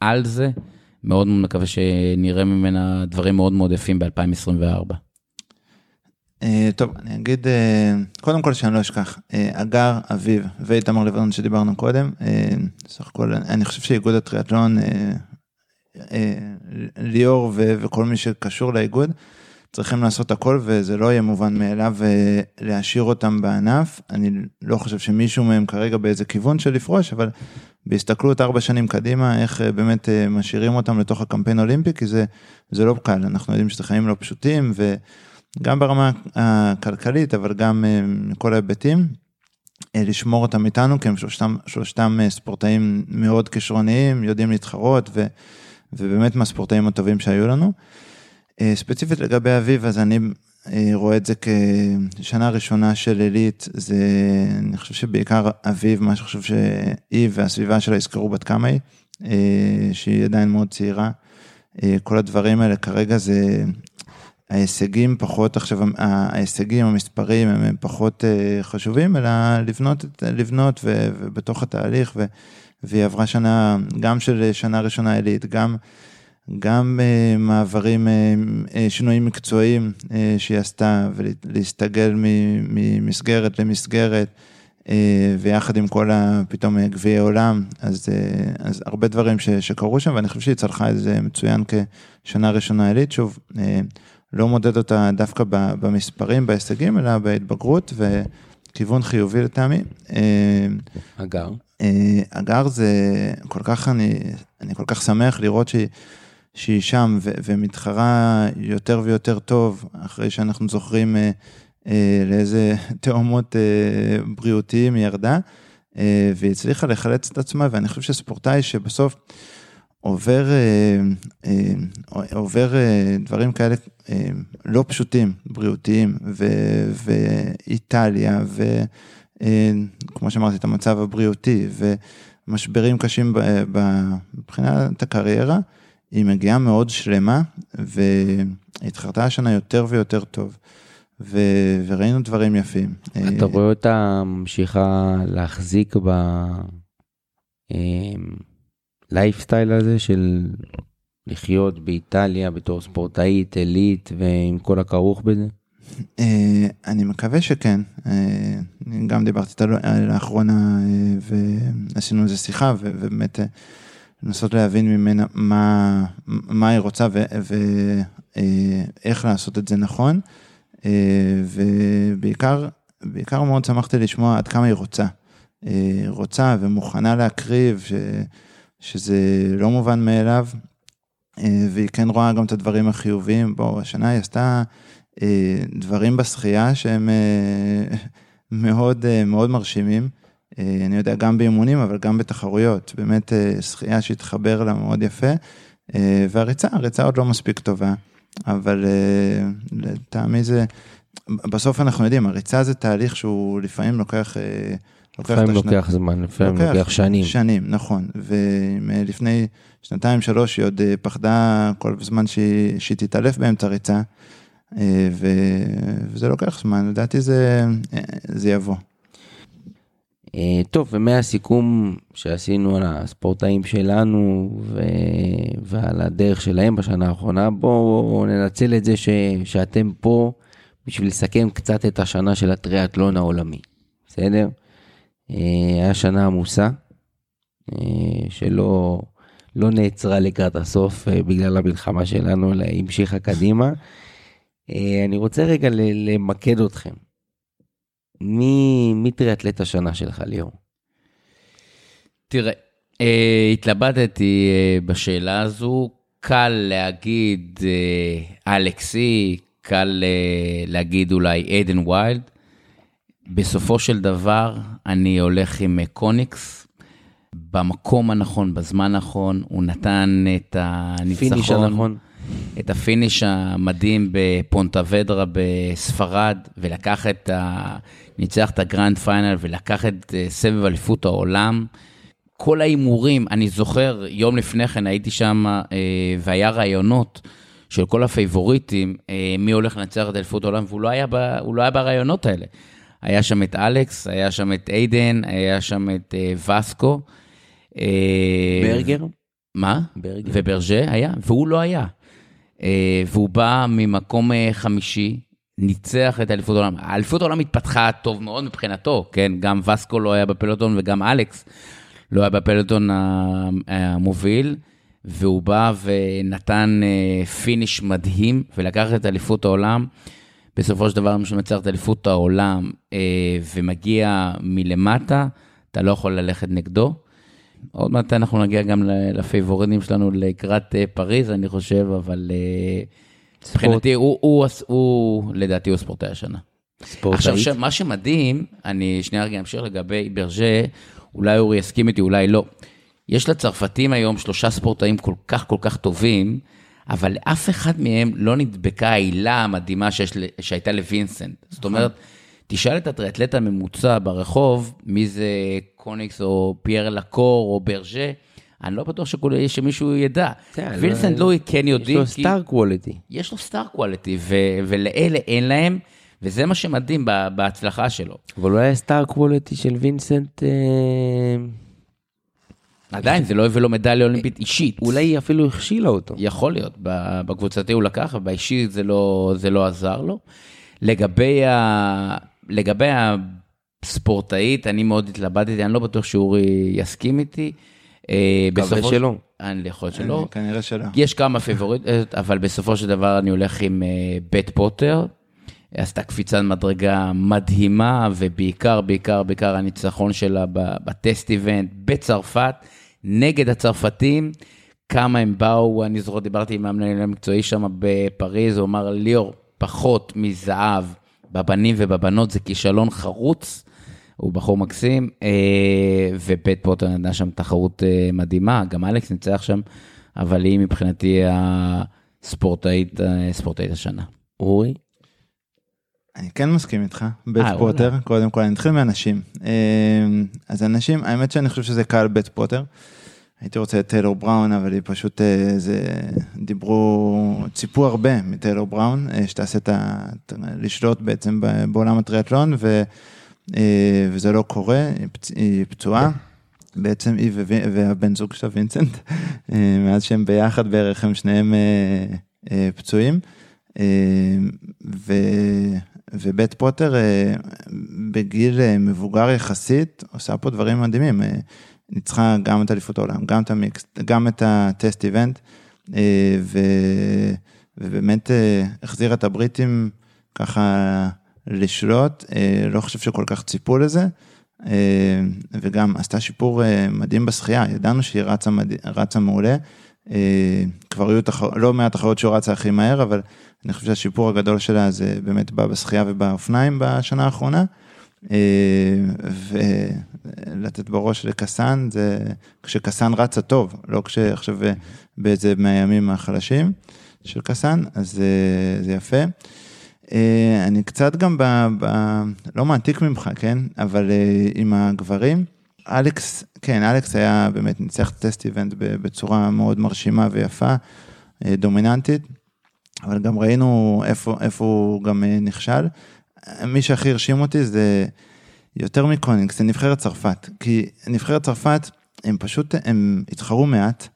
על זה. מאוד מקווה שנראה ממנה דברים מאוד מאוד יפים ב-2024. טוב, אני אגיד, קודם כל שאני לא אשכח, אגר, אביב ואיתמר לבנון שדיברנו קודם, סך הכל אני חושב שאיגוד הטריאטלון, ליאור וכל מי שקשור לאיגוד, צריכים לעשות הכל וזה לא יהיה מובן מאליו אה, להשאיר אותם בענף. אני לא חושב שמישהו מהם כרגע באיזה כיוון של לפרוש, אבל בהסתכלות ארבע שנים קדימה, איך אה, באמת אה, משאירים אותם לתוך הקמפיין אולימפי, כי זה, זה לא קל, אנחנו יודעים שזה חיים לא פשוטים, וגם ברמה הכלכלית, אבל גם מכל ההיבטים, לשמור אותם איתנו, כי הם שלושתם, שלושתם ספורטאים מאוד כישרוניים, יודעים להתחרות, ו, ובאמת מהספורטאים הטובים שהיו לנו. אה, ספציפית לגבי אביב, אז אני אה, רואה את זה כשנה ראשונה של עילית, זה, אני חושב שבעיקר אביב, מה שחושב שהיא והסביבה שלה יזכרו בת כמה היא, אה, שהיא עדיין מאוד צעירה. כל הדברים האלה כרגע זה, ההישגים פחות עכשיו, ההישגים, המספרים הם פחות חשובים, אלא לבנות, לבנות ובתוך התהליך, והיא עברה שנה, גם של שנה ראשונה עילית, גם גם uh, מעברים, uh, uh, שינויים מקצועיים uh, שהיא עשתה ולהסתגל ממסגרת למסגרת uh, ויחד עם כל הפתאום גביעי עולם, אז, uh, אז הרבה דברים ש, שקרו שם ואני חושב שהיא צלחה את זה מצוין כשנה ראשונה עילית, שוב, uh, לא מודד אותה דווקא במספרים, בהישגים, אלא בהתבגרות וכיוון חיובי לטעמי. אגר. אגר זה כל כך, אני, אני כל כך שמח לראות שהיא... שהיא שם ו- ומתחרה יותר ויותר טוב, אחרי שאנחנו זוכרים אה, אה, לאיזה תאומות אה, בריאותיים היא ירדה, אה, והיא הצליחה לחלץ את עצמה, ואני חושב שספורטאי שבסוף עובר, אה, אה, עובר אה, דברים כאלה אה, לא פשוטים, בריאותיים, ו- ואיטליה, וכמו אה, שאמרתי, את המצב הבריאותי, ומשברים קשים מבחינת הקריירה, היא מגיעה מאוד שלמה, והתחרתה השנה יותר ויותר טוב. ו... וראינו דברים יפים. אתה רואה אותה ממשיכה להחזיק בלייפסטייל הזה של לחיות באיטליה בתור ספורטאית, עילית, ועם כל הכרוך בזה? אה, אני מקווה שכן. אה, גם דיברתי איתה לאחרונה אה, ועשינו איזה שיחה, ובאמת לנסות להבין ממנה מה, מה היא רוצה ואיך לעשות את זה נכון. אה, ובעיקר, בעיקר מאוד שמחתי לשמוע עד כמה היא רוצה. אה, רוצה ומוכנה להקריב, ש, שזה לא מובן מאליו, אה, והיא כן רואה גם את הדברים החיוביים. בואו, השנה היא עשתה דברים בשחייה שהם מאוד מאוד מרשימים. אה, אני יודע, גם באימונים, אבל גם בתחרויות. באמת אה, שחייה שהתחבר לה מאוד יפה. אה, והריצה, הריצה עוד לא מספיק טובה, אבל לטעמי זה, בסוף אנחנו יודעים, הריצה זה תהליך שהוא לפעמים לוקח... לפעמים לוקח זמן, לפעמים לוקח, לוקח שנים. שנים, נכון. ולפני שנתיים, שלוש, היא עוד פחדה כל זמן שהיא, שהיא תתעלף באמצע הריצה, וזה לוקח זמן, לדעתי זה, זה יבוא. אה, טוב, ומהסיכום שעשינו על הספורטאים שלנו ו... ועל הדרך שלהם בשנה האחרונה, בואו ננצל את זה ש... שאתם פה בשביל לסכם קצת את השנה של הטריאטלון העולמי, בסדר? אה, היה שנה עמוסה, אה, שלא לא נעצרה לקראת הסוף בגלל המלחמה שלנו, אלא המשיכה קדימה. אני רוצה רגע למקד אתכם. מי, מי טריאטלט השנה שלך, ליאור? תראה, אה, התלבטתי אה, בשאלה הזו. קל להגיד אה, אלכס יי, קל אה, להגיד אולי היידן ויילד. בסופו של דבר, אני הולך עם קוניקס. במקום הנכון, בזמן הנכון, הוא נתן את הניצחון. פיניש הנכון. את הפיניש המדהים בפונטה ודרה בספרד, ולקח את ה... ניצח את ה Grand Final ולקח את אה, סבב אליפות העולם. כל ההימורים, אני זוכר, יום לפני כן הייתי שם אה, והיה רעיונות של כל הפייבוריטים, אה, מי הולך לנצח את אליפות העולם, והוא לא היה, ב, לא היה ברעיונות האלה. היה שם את אלכס, היה שם את היידן, היה שם את אה, וסקו. אה, ברגר? מה? ברגר. וברז'ה היה, והוא לא היה. אה, והוא בא ממקום אה, חמישי, ניצח את אליפות העולם. האליפות העולם התפתחה טוב מאוד מבחינתו, כן? גם וסקו לא היה בפלוטון וגם אלכס לא היה בפלוטון המוביל, והוא בא ונתן אה, פיניש מדהים ולקח את אליפות העולם. בסופו של דבר, מי שמנצח את אליפות העולם ומגיע מלמטה, אתה לא יכול ללכת נגדו. עוד מעט אנחנו נגיע גם ל- לפייבורינים שלנו לקראת אה, פריז, אני חושב, אבל אה, מבחינתי, הוא, הוא, הוא, הוא, לדעתי, הוא ספורטאי השנה. ספורטאית. עכשיו, ש- מה שמדהים, אני שנייה רגע אמשיך לגבי ברג'ה, אולי אורי יסכים איתי, אולי לא. יש לצרפתים היום שלושה ספורטאים כל כך כל כך טובים, אבל לאף אחד מהם לא נדבקה העילה המדהימה שיש, שהייתה לווינסנט. זאת אומרת, תשאל את הטריאטלט הממוצע ברחוב, מי זה קוניקס או פייר לקור או ברג'ה, אני לא בטוח שכול- שמישהו ידע. כן, וינסנט לא- לואי כן יש יודעים, לו כי- star quality. יש לו star quality, ולאלה אין להם, וזה מה שמדהים בהצלחה שלו. אבל אולי ה star quality של וינסנט, אה, עדיין, זה לא הביא לו מדליה אולימפית אישית. אולי היא אפילו הכשילה אותו. יכול להיות, בקבוצתי הוא לקח, ובאישי זה לא, זה לא עזר לו. לגבי, ה, לגבי הספורטאית, אני מאוד התלבטתי, אני לא בטוח שאורי יסכים איתי. אה, מקווה בסופו של- שלא. אני יכול להיות שלא. כנראה שלא. יש כמה פיבוריטות, אבל בסופו של דבר אני הולך עם אה, בית פוטר. עשתה קפיצת מדרגה מדהימה, ובעיקר, בעיקר, בעיקר הניצחון שלה ב- בטסט איבנט בצרפת, נגד הצרפתים. כמה הם באו, אני זוכר, דיברתי עם המנהל המקצועי שם בפריז, הוא אמר, ליאור, פחות מזהב בבנים ובבנות זה כישלון חרוץ. הוא בחור מקסים, אה, ובית פוטר נתנה שם תחרות אה, מדהימה, גם אלכס ניצח שם, אבל היא מבחינתי הספורטאית, אה, ספורטאית השנה. אורי? אני כן מסכים איתך, בית אה, פוטר, וואלה. קודם כל, אני אתחיל מאנשים. אז אנשים, האמת שאני חושב שזה קהל בית פוטר. הייתי רוצה את טיילור בראון, אבל היא פשוט, אה, זה, דיברו, ציפו הרבה מטיילור בראון, אה, שתעשה את ה... לשלוט בעצם בעולם הטריאטלון, ו, אה, וזה לא קורה, היא, פצ, היא פצועה. בעצם היא והבן זוג שלה וינסנט, מאז שהם ביחד בערך הם שניהם פצועים. ו, ובית פוטר בגיל מבוגר יחסית עושה פה דברים מדהימים. ניצחה גם את אליפות העולם, גם את המיקס, גם את הטסט איבנט, אה, ו, ובאמת אה, החזירה את הבריטים ככה לשלוט, אה, לא חושב שכל כך ציפו לזה. וגם עשתה שיפור מדהים בשחייה, ידענו שהיא רצה, מד... רצה מעולה. כבר היו תחר... לא מעט תחרות שהוא רצה הכי מהר, אבל אני חושב שהשיפור הגדול שלה זה באמת בא בשחייה ובאופניים בשנה האחרונה. אה, ולתת בראש לקסאן, זה כשקסאן רצה טוב, לא כשעכשיו אה, באיזה מהימים החלשים של קסאן, אז אה, זה יפה. אני קצת גם ב... ב... לא מעתיק ממך, כן? אבל עם הגברים, אלכס, כן, אלכס היה באמת ניצח את טסט איבנט בצורה מאוד מרשימה ויפה, דומיננטית, אבל גם ראינו איפה, איפה הוא גם נכשל. מי שהכי הרשים אותי זה יותר מקונינגס, זה נבחרת צרפת, כי נבחרת צרפת, הם פשוט, הם התחרו מעט,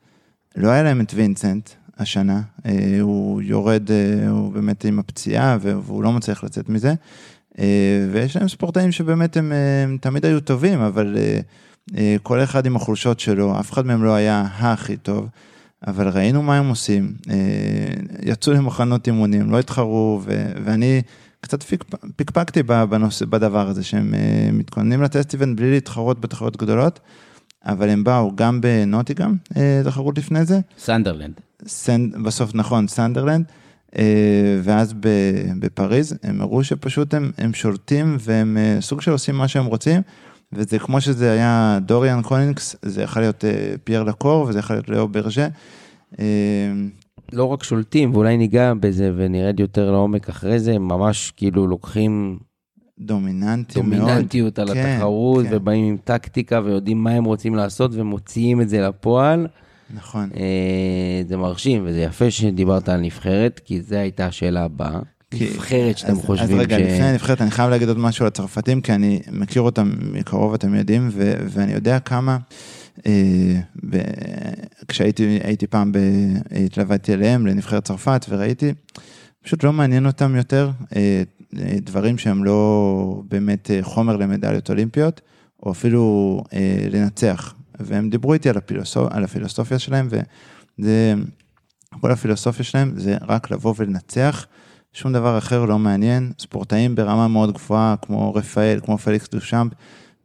לא היה להם את וינסנט השנה, אה, הוא יורד, אה, הוא באמת עם הפציעה והוא לא מצליח לצאת מזה, אה, ויש להם ספורטאים שבאמת הם, הם תמיד היו טובים, אבל כל אחד עם החולשות שלו, אף אחד מהם לא היה הכי טוב. אבל ראינו מה הם עושים, יצאו למחנות אימונים, לא התחרו, ו- ואני קצת פיק, פיקפקתי בנושא, בדבר הזה, שהם אה, מתכוננים ל test event בלי להתחרות בתחרויות גדולות, אבל הם באו גם בנוטינגהאם, אה, תחרות לפני זה, סנדרלנד. סנד, בסוף נכון, סנדרלנד, אה, ואז בפריז, הם הראו שפשוט הם, הם שולטים והם אה, סוג של עושים מה שהם רוצים, וזה כמו שזה היה דוריאן קוניקס, זה יכול להיות אה, פייר לקור וזה יכול להיות לאו ברג'ה. לא רק שולטים, ואולי ניגע בזה ונרד יותר לעומק אחרי זה, הם ממש כאילו לוקחים דומיננטי מאוד. דומיננטיות על כן, התחרות, כן. ובאים עם טקטיקה ויודעים מה הם רוצים לעשות ומוציאים את זה לפועל. נכון. אה, זה מרשים, וזה יפה שדיברת על נבחרת, כי זו הייתה השאלה הבאה. נבחרת שאתם אז- חושבים אז רגע, ש... לפני הנבחרת, אני חייב להגיד עוד משהו על הצרפתים, כי אני מכיר אותם מקרוב, אתם יודעים, ו- ואני יודע כמה, כשהייתי הייתי פעם, ב- התלוויתי אליהם, לנבחרת צרפת, וראיתי, פשוט לא מעניין אותם יותר אה, אה, דברים שהם לא באמת אה, חומר למדליות אולימפיות, או אפילו אה, לנצח. והם דיברו איתי על, הפילוסופ... על הפילוסופיה שלהם, וזה, כל הפילוסופיה שלהם זה רק לבוא ולנצח. שום דבר אחר לא מעניין. ספורטאים ברמה מאוד גבוהה, כמו רפאל, כמו פליקס דושמפ,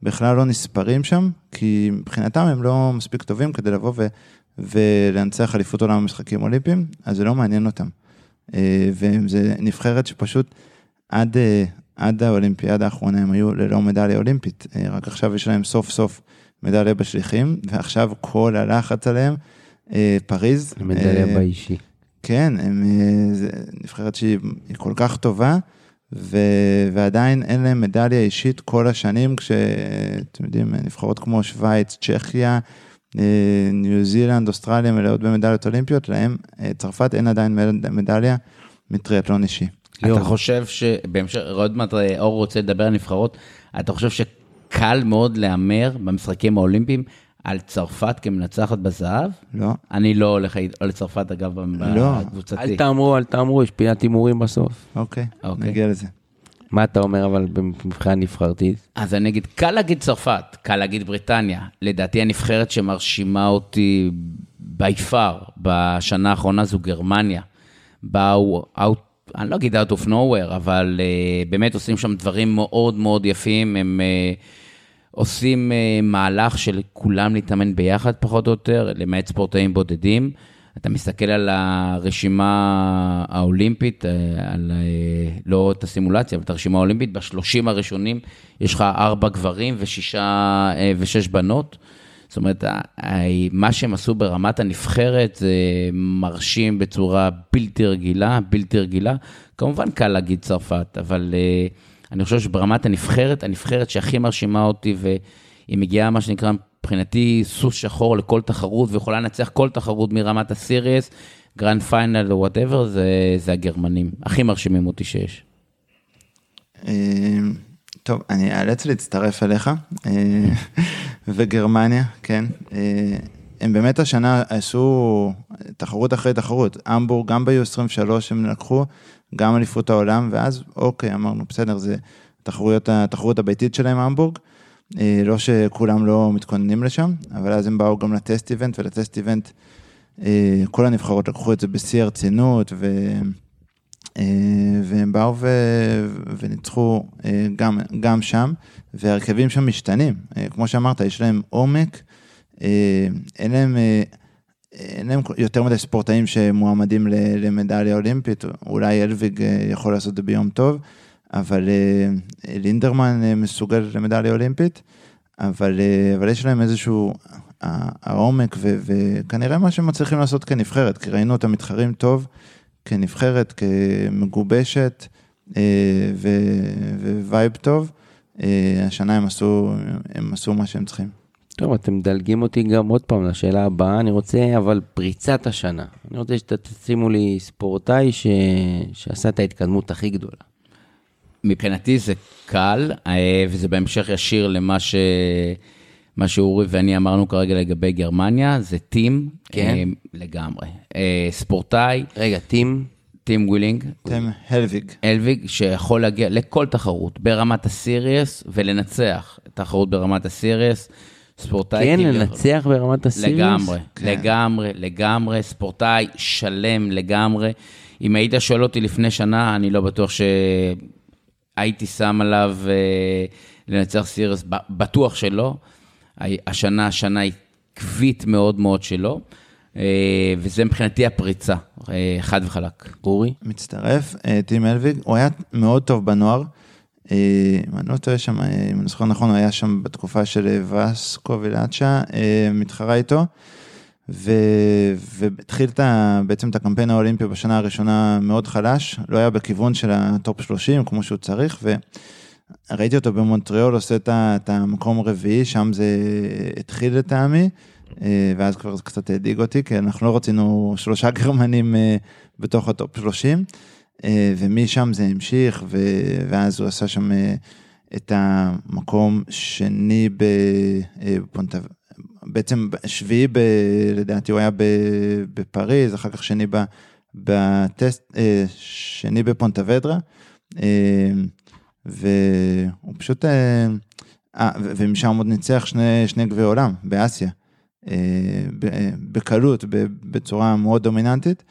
בכלל לא נספרים שם, כי מבחינתם הם לא מספיק טובים כדי לבוא ו... ולנצח אליפות עולם במשחקים אולימפיים, אז זה לא מעניין אותם. אה, וזה נבחרת שפשוט עד, אה, עד האולימפיאדה האחרונה הם היו ללא מדליה אולימפית. אה, רק עכשיו יש להם סוף סוף מדליה בשליחים, ועכשיו כל הלחץ עליהם, פריז. מדליה באישי. כן, הם, זה נבחרת שהיא היא כל כך טובה, ו, ועדיין אין להם מדליה אישית כל השנים, כשאתם יודעים, נבחרות כמו שווייץ, צ'כיה, אה, ניו זילנד, אוסטרליה מלאות במדליות אולימפיות, להם, אה, צרפת אין עדיין מד- מדליה מטריאטלון אישי. אתה חושב שבהמשך, עוד מעט אה, אור רוצה לדבר על נבחרות, אתה חושב שקל מאוד להמר במשחקים האולימפיים על צרפת כמנצחת בזהב? לא? אני לא הולך או לצרפת, אגב, לא. בקבוצתי. אל תאמרו, אל תאמרו, יש פינת הימורים בסוף. אוקיי, אוקיי. נגיע לזה. מה אתה אומר אבל מבחינה נבחרתית? אז אני אגיד, קל להגיד צרפת, קל להגיד בריטניה. לדעתי הנבחרת שמרשימה אותי by far בשנה האחרונה זו גרמניה. באו, out, אני לא אגיד out of nowhere, אבל uh, באמת עושים שם דברים מאוד מאוד יפים. הם uh, עושים uh, מהלך של כולם להתאמן ביחד פחות או יותר, למעט ספורטאים בודדים. אתה מסתכל על הרשימה האולימפית, אה, על, אה, לא את הסימולציה, אבל את הרשימה האולימפית, בשלושים הראשונים יש לך ארבע גברים ושישה אה, ושש בנות. זאת אומרת, מה שהם עשו ברמת הנבחרת זה מרשים בצורה בלתי רגילה, בלתי רגילה. כמובן קל להגיד צרפת, אבל אה, אני חושב שברמת הנבחרת, הנבחרת שהכי מרשימה אותי, והיא מגיעה, מה שנקרא, מבחינתי, סוס שחור לכל תחרות, ויכולה לנצח כל תחרות מרמת ה series, Grand Final או whatever, זה, זה הגרמנים. הכי מרשימים אותי שיש. אה, טוב, אני אאלץ להצטרף אליך, אה, וגרמניה, כן. אה, הם באמת השנה עשו תחרות אחרי תחרות. המבורג, גם ב-U23 הם לקחו, גם אליפות העולם, ואז אוקיי, אמרנו, בסדר, זה התחרויות, התחרות הביתית שלהם, המבורג. אה, לא שכולם לא מתכוננים לשם, אבל אז הם באו גם לטסט איבנט, ולטסט איבנט, אה, כל הנבחרות לקחו את זה בשיא הרצינות, ו... אה, והם באו ו... וניצחו גם, גם שם, והרכבים שם משתנים. כמו שאמרת, יש להם עומק, אין להם, אין להם יותר מדי ספורטאים שמועמדים למדליה אולימפית, אולי אלוויג אה, יכול לעשות את זה ביום טוב, אבל אה, לינדמן אה, מסוגל למדליה אולימפית, אבל, אבל יש להם איזשהו העומק, ו- וכנראה מה שהם מצליחים לעשות כנבחרת, כי ראינו אותם מתחרים טוב. כנבחרת, כמגובשת vibe טוב, השנה הם עשו, הם עשו מה שהם צריכים. טוב, אתם מדלגים אותי גם עוד פעם לשאלה הבאה, אני רוצה אבל פריצת השנה. אני רוצה שתשימו לי ספורטאי ש... שעשה את ההתקדמות הכי גדולה. מבחינתי זה קל, אה, וזה בהמשך ישיר למה ש... מה שאורי ואני אמרנו כרגע לגבי גרמניה, זה טים, כן. אה, לגמרי. אה, ספורטאי, רגע, טים, טים ווילינג, אה, טים הלוויג. הלוויג, שיכול להגיע לכל תחרות ברמת ה series ולנצח תחרות ברמת ה series. ספורטאי כן, כביכול. לנצח ברמת ה series? לגמרי, כן. לגמרי, לגמרי, ספורטאי שלם לגמרי. אם היית שואל אותי לפני שנה, אני לא בטוח שהייתי שם עליו אה, לנצח סיריוס, בטוח שלא. ה- השנה, השנה היא עקבית מאוד מאוד שלו, אה, וזה מבחינתי הפריצה, אה, חד וחלק. אורי? מצטרף, אה, טים הלוויג, הוא היה מאוד טוב בנוער. אה, אם אני לא טועה שם, אה, אם אני זוכר נכון, הוא היה שם בתקופה של אה, וסקו ולאצ'ה, מתחרה איתו. והתחיל בעצם את הקמפיין האולימפי בשנה הראשונה מאוד חלש, לא היה בכיוון של ה top 30 כמו שהוא צריך, ראיתי אותו במונטריאול עושה את המקום הרביעי, שם זה התחיל לטעמי, ואז כבר זה קצת הדאיג אותי, כי אנחנו לא רצינו שלושה גרמנים בתוך ה top 30, אה, ומשם זה המשיך, ו- ואז הוא עשה שם אה, את המקום שני בפונטב... בעצם שביעי, ב, לדעתי הוא היה בפריז, אחר כך שני ב, בטסט, אה, שני בפונטוודרה, אה, והוא פשוט, אה, אה, ו- ומשם עוד ניצח שני, שני גביעי עולם באסיה, אה, בקלות, בצורה מאוד דומיננטית.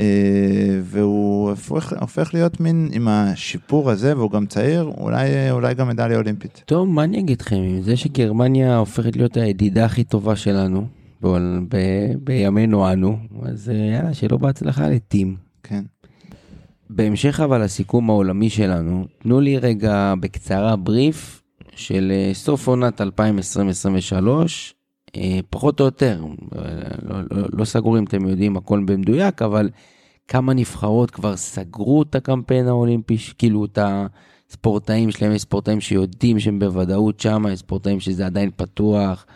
אה, והוא הופך, הופך להיות מין עם השיפור הזה, והוא גם צעיר, אולי, אולי גם מדליה אולימפית. טוב, מה אני אגיד לכם, עם זה שגרמניה הופכת להיות הידידה הכי טובה שלנו, ב- ב- בימינו אנו, אז אה, יאללה, שלא בהצלחה לטים. כן. בהמשך אבל לסיכום העולמי שלנו, תנו לי רגע בקצרה בריף של אה, סוף עונת 2020-2023, אה, פחות או יותר, אה, לא, לא, לא סגור אם אתם יודעים הכל במדויק, אבל כמה נבחרות כבר סגרו את הקמפיין האולימפי, כאילו את הספורטאים שלהם, יש ספורטאים שיודעים שהם בוודאות שם, יש ספורטאים שזה עדיין פתוח,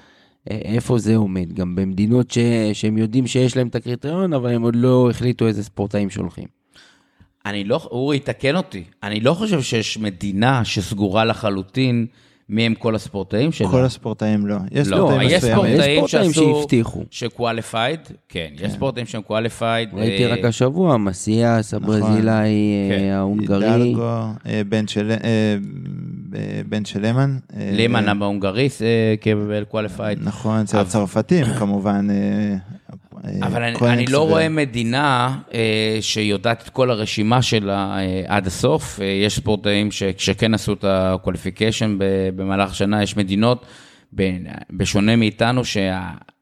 אה, איפה זה עומד, גם במדינות ש, שהם יודעים שיש להם את הקריטריון, אבל הם עוד לא החליטו איזה ספורטאים שולחים. אני לא, אורי, תקן אותי, אני לא חושב שיש מדינה שסגורה לחלוטין מי הם כל הספורטאים שלה. כל הספורטאים לא. יש לא, ספורטאים יש מסוימים. ספורטאים יש ספורטאים שהבטיחו. ש qualified, כן, יש ספורטאים שהם qualified. ראיתי רק השבוע, מסיאס, הברזילאי, כן. אה, ההונגרי. הידלגו, אה, בן של- אה, אה, בן של למן. אה, לימן אה, הבהונגריס אה, קיבל qualified. נכון, אצל אבל- הצרפתים כמובן. אה, אה, אבל אני, אני לא רואה מדינה אה, שיודעת את כל הרשימה שלה אה, עד הסוף. אה, יש ספורטאים ש, שכן עשו את ב- במהלך השנה, יש מדינות, ב, בשונה מאיתנו,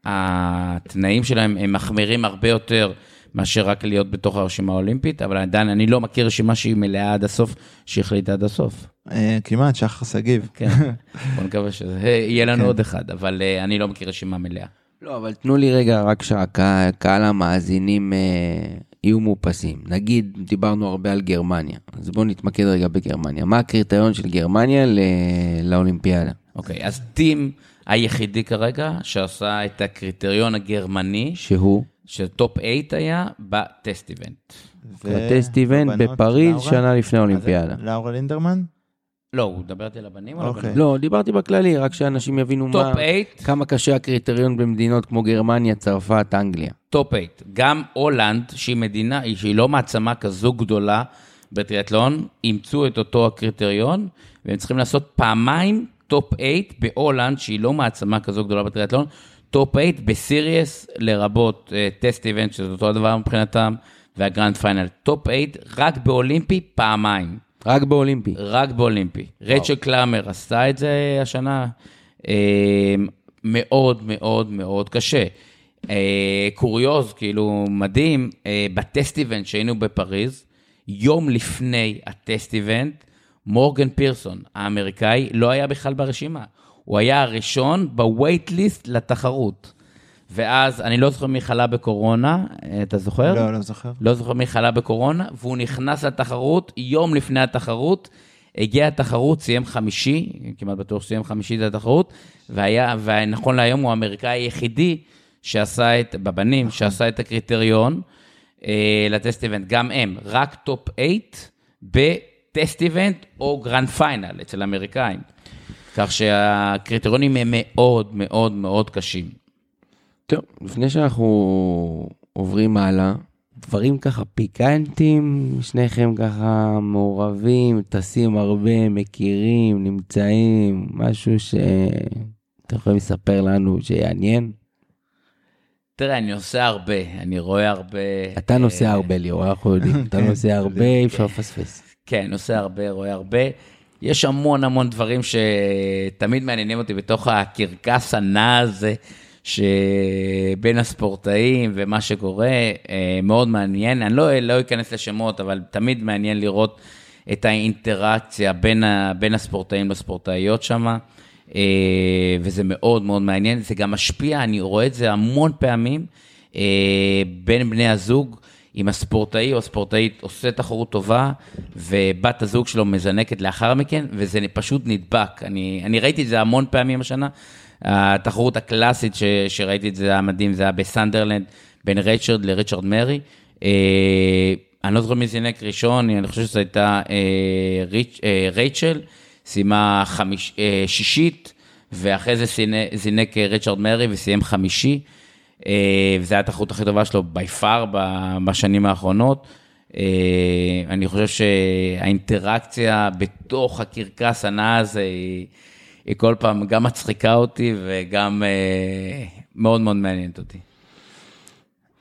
שהתנאים שלהם הם מחמירים הרבה יותר מאשר רק להיות בתוך הרשימה האולימפית, אבל עדיין אני לא מכיר רשימה שהיא מלאה עד הסוף, שהחליטה עד הסוף. אה, כמעט, שחר שגיב. כן, בוא נקווה שזה יהיה לנו עוד אחד, אבל אה, אני לא מכיר רשימה מלאה. לא, אבל תנו לי רגע רק שהקהל המאזינים אה, יהיו מאופסים. נגיד, דיברנו הרבה על גרמניה, אז בואו נתמקד רגע בגרמניה. מה הקריטריון של גרמניה ל- לאולימפיאדה? אוקיי, אז טים היחידי כרגע שעשה את הקריטריון הגרמני, שהוא שטופ 8 היה בטסט איבנט. ו- ה test event בפריז לאורה? שנה לפני האולימפיאדה. לאורה לינדרמן? לא, הוא מדבר איתי על הבנים או על אוקיי. הבנים? לא, דיברתי בכללי, רק שאנשים יבינו מה... top 8, כמה קשה הקריטריון במדינות כמו גרמניה, צרפת, אנגליה. top 8. גם הולנד, שהיא מדינה, שהיא לא מעצמה כזו גדולה בטריאטלון, אימצו את אותו הקריטריון, והם צריכים לעשות פעמיים top 8 בהולנד, שהיא לא מעצמה כזו גדולה בטריאטלון, top 8 ב series, לרבות test event, שזה אותו הדבר מבחינתם, וה grand final. top 8 רק באולימפי פעמיים. רק באולימפי. רק באולימפי. רייצ'ל קלאמר עשתה את זה השנה, אה, מאוד מאוד מאוד קשה. אה, קוריוז, כאילו מדהים, אה, ב test event שהיינו בפריז, יום לפני ה test event, מורגן פירסון, האמריקאי, לא היה בכלל ברשימה. הוא היה הראשון ב wait list לתחרות. ואז, אני לא זוכר מי חלה בקורונה, אה, אתה זוכר? לא, לא זוכר. לא זוכר מי חלה בקורונה, והוא נכנס לתחרות, יום לפני התחרות, הגיע התחרות, סיים חמישי, כמעט בטוח שסיים חמישי את התחרות, והיה, ונכון להיום הוא האמריקאי היחידי שעשה את, בבנים, שעשה את הקריטריון אה, ל test event, גם הם, רק top 8 ב test event או grand final אצל האמריקאים. כך שהקריטריונים הם מאוד מאוד מאוד קשים. טוב, לפני שאנחנו עוברים הלאה, דברים ככה פיקנטים, שניכם ככה מעורבים, טסים הרבה, מכירים, נמצאים, משהו שאתם יכולים לספר לנו שיעניין? תראה, אני נוסע הרבה, אני רואה הרבה... אתה נוסע אה, הרבה, ליאור, אנחנו יודעים, אתה נוסע הרבה, אי אפשר לפספס. כן, נוסע הרבה, רואה הרבה. יש המון המון דברים שתמיד מעניינים אותי בתוך הקרקס הנע הזה שבין הספורטאים ומה שקורה, אה, מאוד מעניין. אני לא, לא אכנס לשמות, אבל תמיד מעניין לראות את האינטראקציה בין, ה, בין הספורטאים לספורטאיות שם, וזה מאוד מאוד מעניין. זה גם משפיע, אני רואה את זה המון פעמים, אה, בין בני הזוג. אם הספורטאי או הספורטאית עושה תחרות טובה, ובת הזוג שלו מזנקת לאחר מכן, וזה פשוט נדבק. אני, אני ראיתי את זה המון פעמים השנה. התחרות הקלאסית ש, שראיתי את זה היה מדהים, זה היה בסנדרלנד, בין ריצ'רד לריצ'רד מרי. אה, אני לא זוכר מי זינק ראשון, אני חושב שזו הייתה אה, ריצ', אה, רייצ'ל, סיימה חמיש, שישית, ואחרי זה זינק, ריצ'רד מרי וסיים חמישי. וזו הייתה התחרות הכי טובה שלו by far בשנים האחרונות. אני חושב שהאינטראקציה בתוך הקרקס הנע הזה היא, היא כל פעם גם מצחיקה אותי וגם אה, מאוד מאוד מעניינת אותי.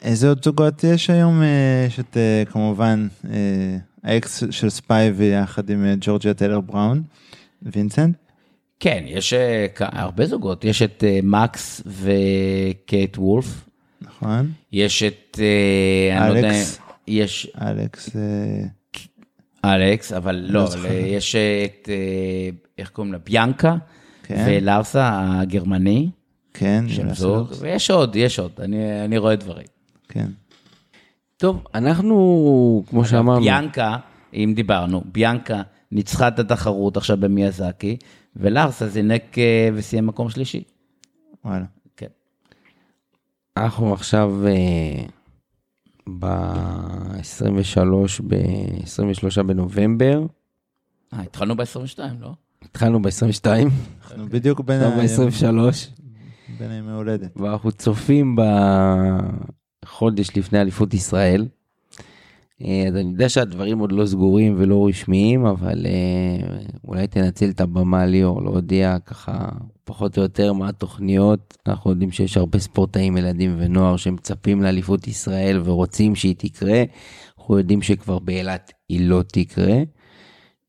איזה עוד זוגות יש היום? יש את כמובן האקס של ספיבי יחד עם ג'ורג'יה טיילר בראון, וינסנט. כן, יש הרבה זוגות, יש את מקס וקייט וולף. נכון. יש את, אני לא יודע, יש... אלכס. אלכס, אבל לא, אבל יש את, איך קוראים לה? ביאנקה כן. ולארסה הגרמני. כן, שם זוג, ויש עוד, יש עוד, אני, אני רואה דברים. כן. טוב, אנחנו, כמו שאמרנו... ביאנקה, אם דיברנו, ביאנקה ניצחה את התחרות עכשיו במיאזקי, ולארסה זינק וסיים מקום שלישי. וואלה. כן. אנחנו עכשיו ב-23, ב-23 בנובמבר. אה, התחלנו ב-22, לא? התחלנו ב-22. אנחנו בדיוק בין ה... ב-23. בין הימי הולדת. ואנחנו צופים בחודש לפני אליפות ישראל. אה, אז אני יודע שהדברים עוד לא סגורים ולא רשמיים, אבל אה, אולי תנצל את הבמה ליאור להודיע ככה פחות או יותר מה התוכניות. אנחנו יודעים שיש הרבה ספורטאים, ילדים ונוער שמצפים לאליפות ישראל ורוצים שהיא תקרה. אנחנו יודעים שכבר באילת היא לא תקרה.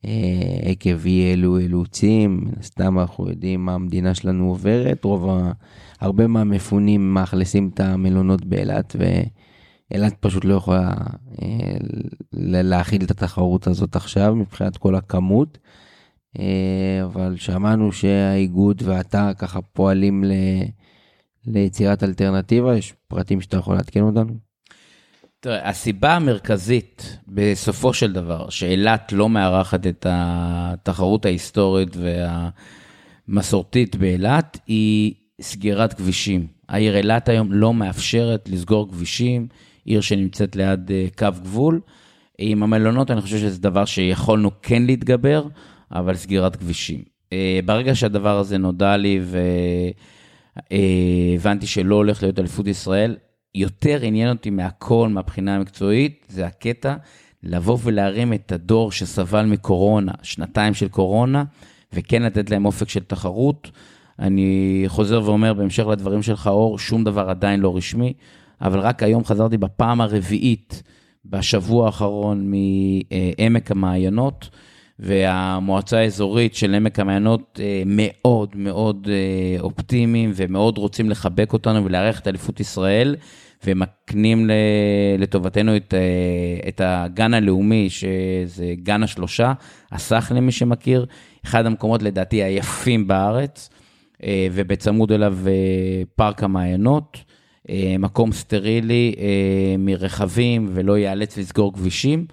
אה, עקב אי אלו אילוצים, מן הסתם אנחנו יודעים מה המדינה שלנו עוברת, רוב ה... הרבה מהמפונים מאכלסים את המלונות באילת ו... אילת פשוט לא יכולה אה, להכיל את התחרות הזאת עכשיו מבחינת כל הכמות. אה, אבל שמענו שהאיגוד ואתה ככה פועלים ל... ליצירת אלטרנטיבה, יש פרטים שאתה יכול לעדכן אותנו? תראה, הסיבה המרכזית בסופו של דבר שאילת לא מארחת את התחרות ההיסטורית והמסורתית באילת היא סגירת כבישים. העיר אילת היום לא מאפשרת לסגור כבישים. עיר שנמצאת ליד אה, קו גבול. עם המלונות אני חושב שזה דבר שיכולנו כן להתגבר, אבל סגירת כבישים. אה, ברגע שהדבר הזה נודע לי והבנתי אה, שלא הולך להיות אליפות ישראל, יותר עניין אותי מהכל מהבחינה המקצועית, זה הקטע לבוא ולהרים את הדור שסבל מקורונה, שנתיים של קורונה, וכן לתת להם אופק של תחרות. אני חוזר ואומר, בהמשך לדברים שלך, אור, שום דבר עדיין לא רשמי. אבל רק היום חזרתי בפעם הרביעית בשבוע האחרון מעמק המעיינות, והמועצה האזורית של עמק המעיינות אה, מאוד מאוד אה, אופטימיים ומאוד רוצים לחבק אותנו ולארח את אליפות ישראל, ומקנים לטובתנו את, אה, את הגן הלאומי, שזה גן השלושה, הסח למי שמכיר, אחד המקומות לדעתי היפים בארץ, ובצמוד אליו פארק המעיינות. מקום סטרילי מרכבים ולא ייאלץ לסגור כבישים.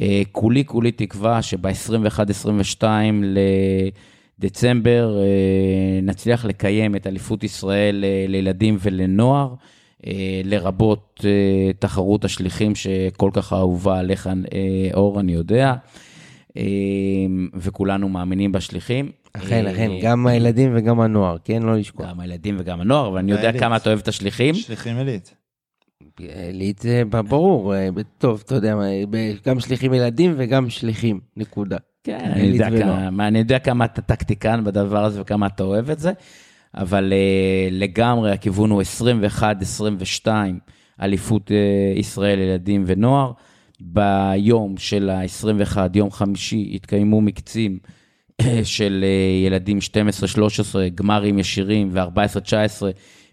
אה, כולי כולי תקווה שב-21-22 לדצמבר נצליח לקיים את אליפות ישראל לילדים ולנוער, לרבות תחרות השליחים שכל כך אהובה עליך, אור, אני יודע, וכולנו מאמינים בשליחים. אכן, אכן, גם הילדים וגם הנוער, כן? לא לשכוח. גם הילדים וגם הנוער, אבל אני יודע כמה אתה אוהב את השליחים. שליחים עילית. עילית זה ברור, אה, טוב, אתה יודע, גם שליחים ילדים וגם שליחים, נקודה. כן, אני יודע, כמה, אני יודע כמה אתה טקטיקן בדבר הזה וכמה אתה אוהב את זה, אבל לגמרי הכיוון הוא 21-22, אליפות ישראל ילדים ונוער. ביום של ה-21, יום חמישי, התקיימו מקצים. של אה, ילדים 12-13, גמרים ישירים ו-14-19,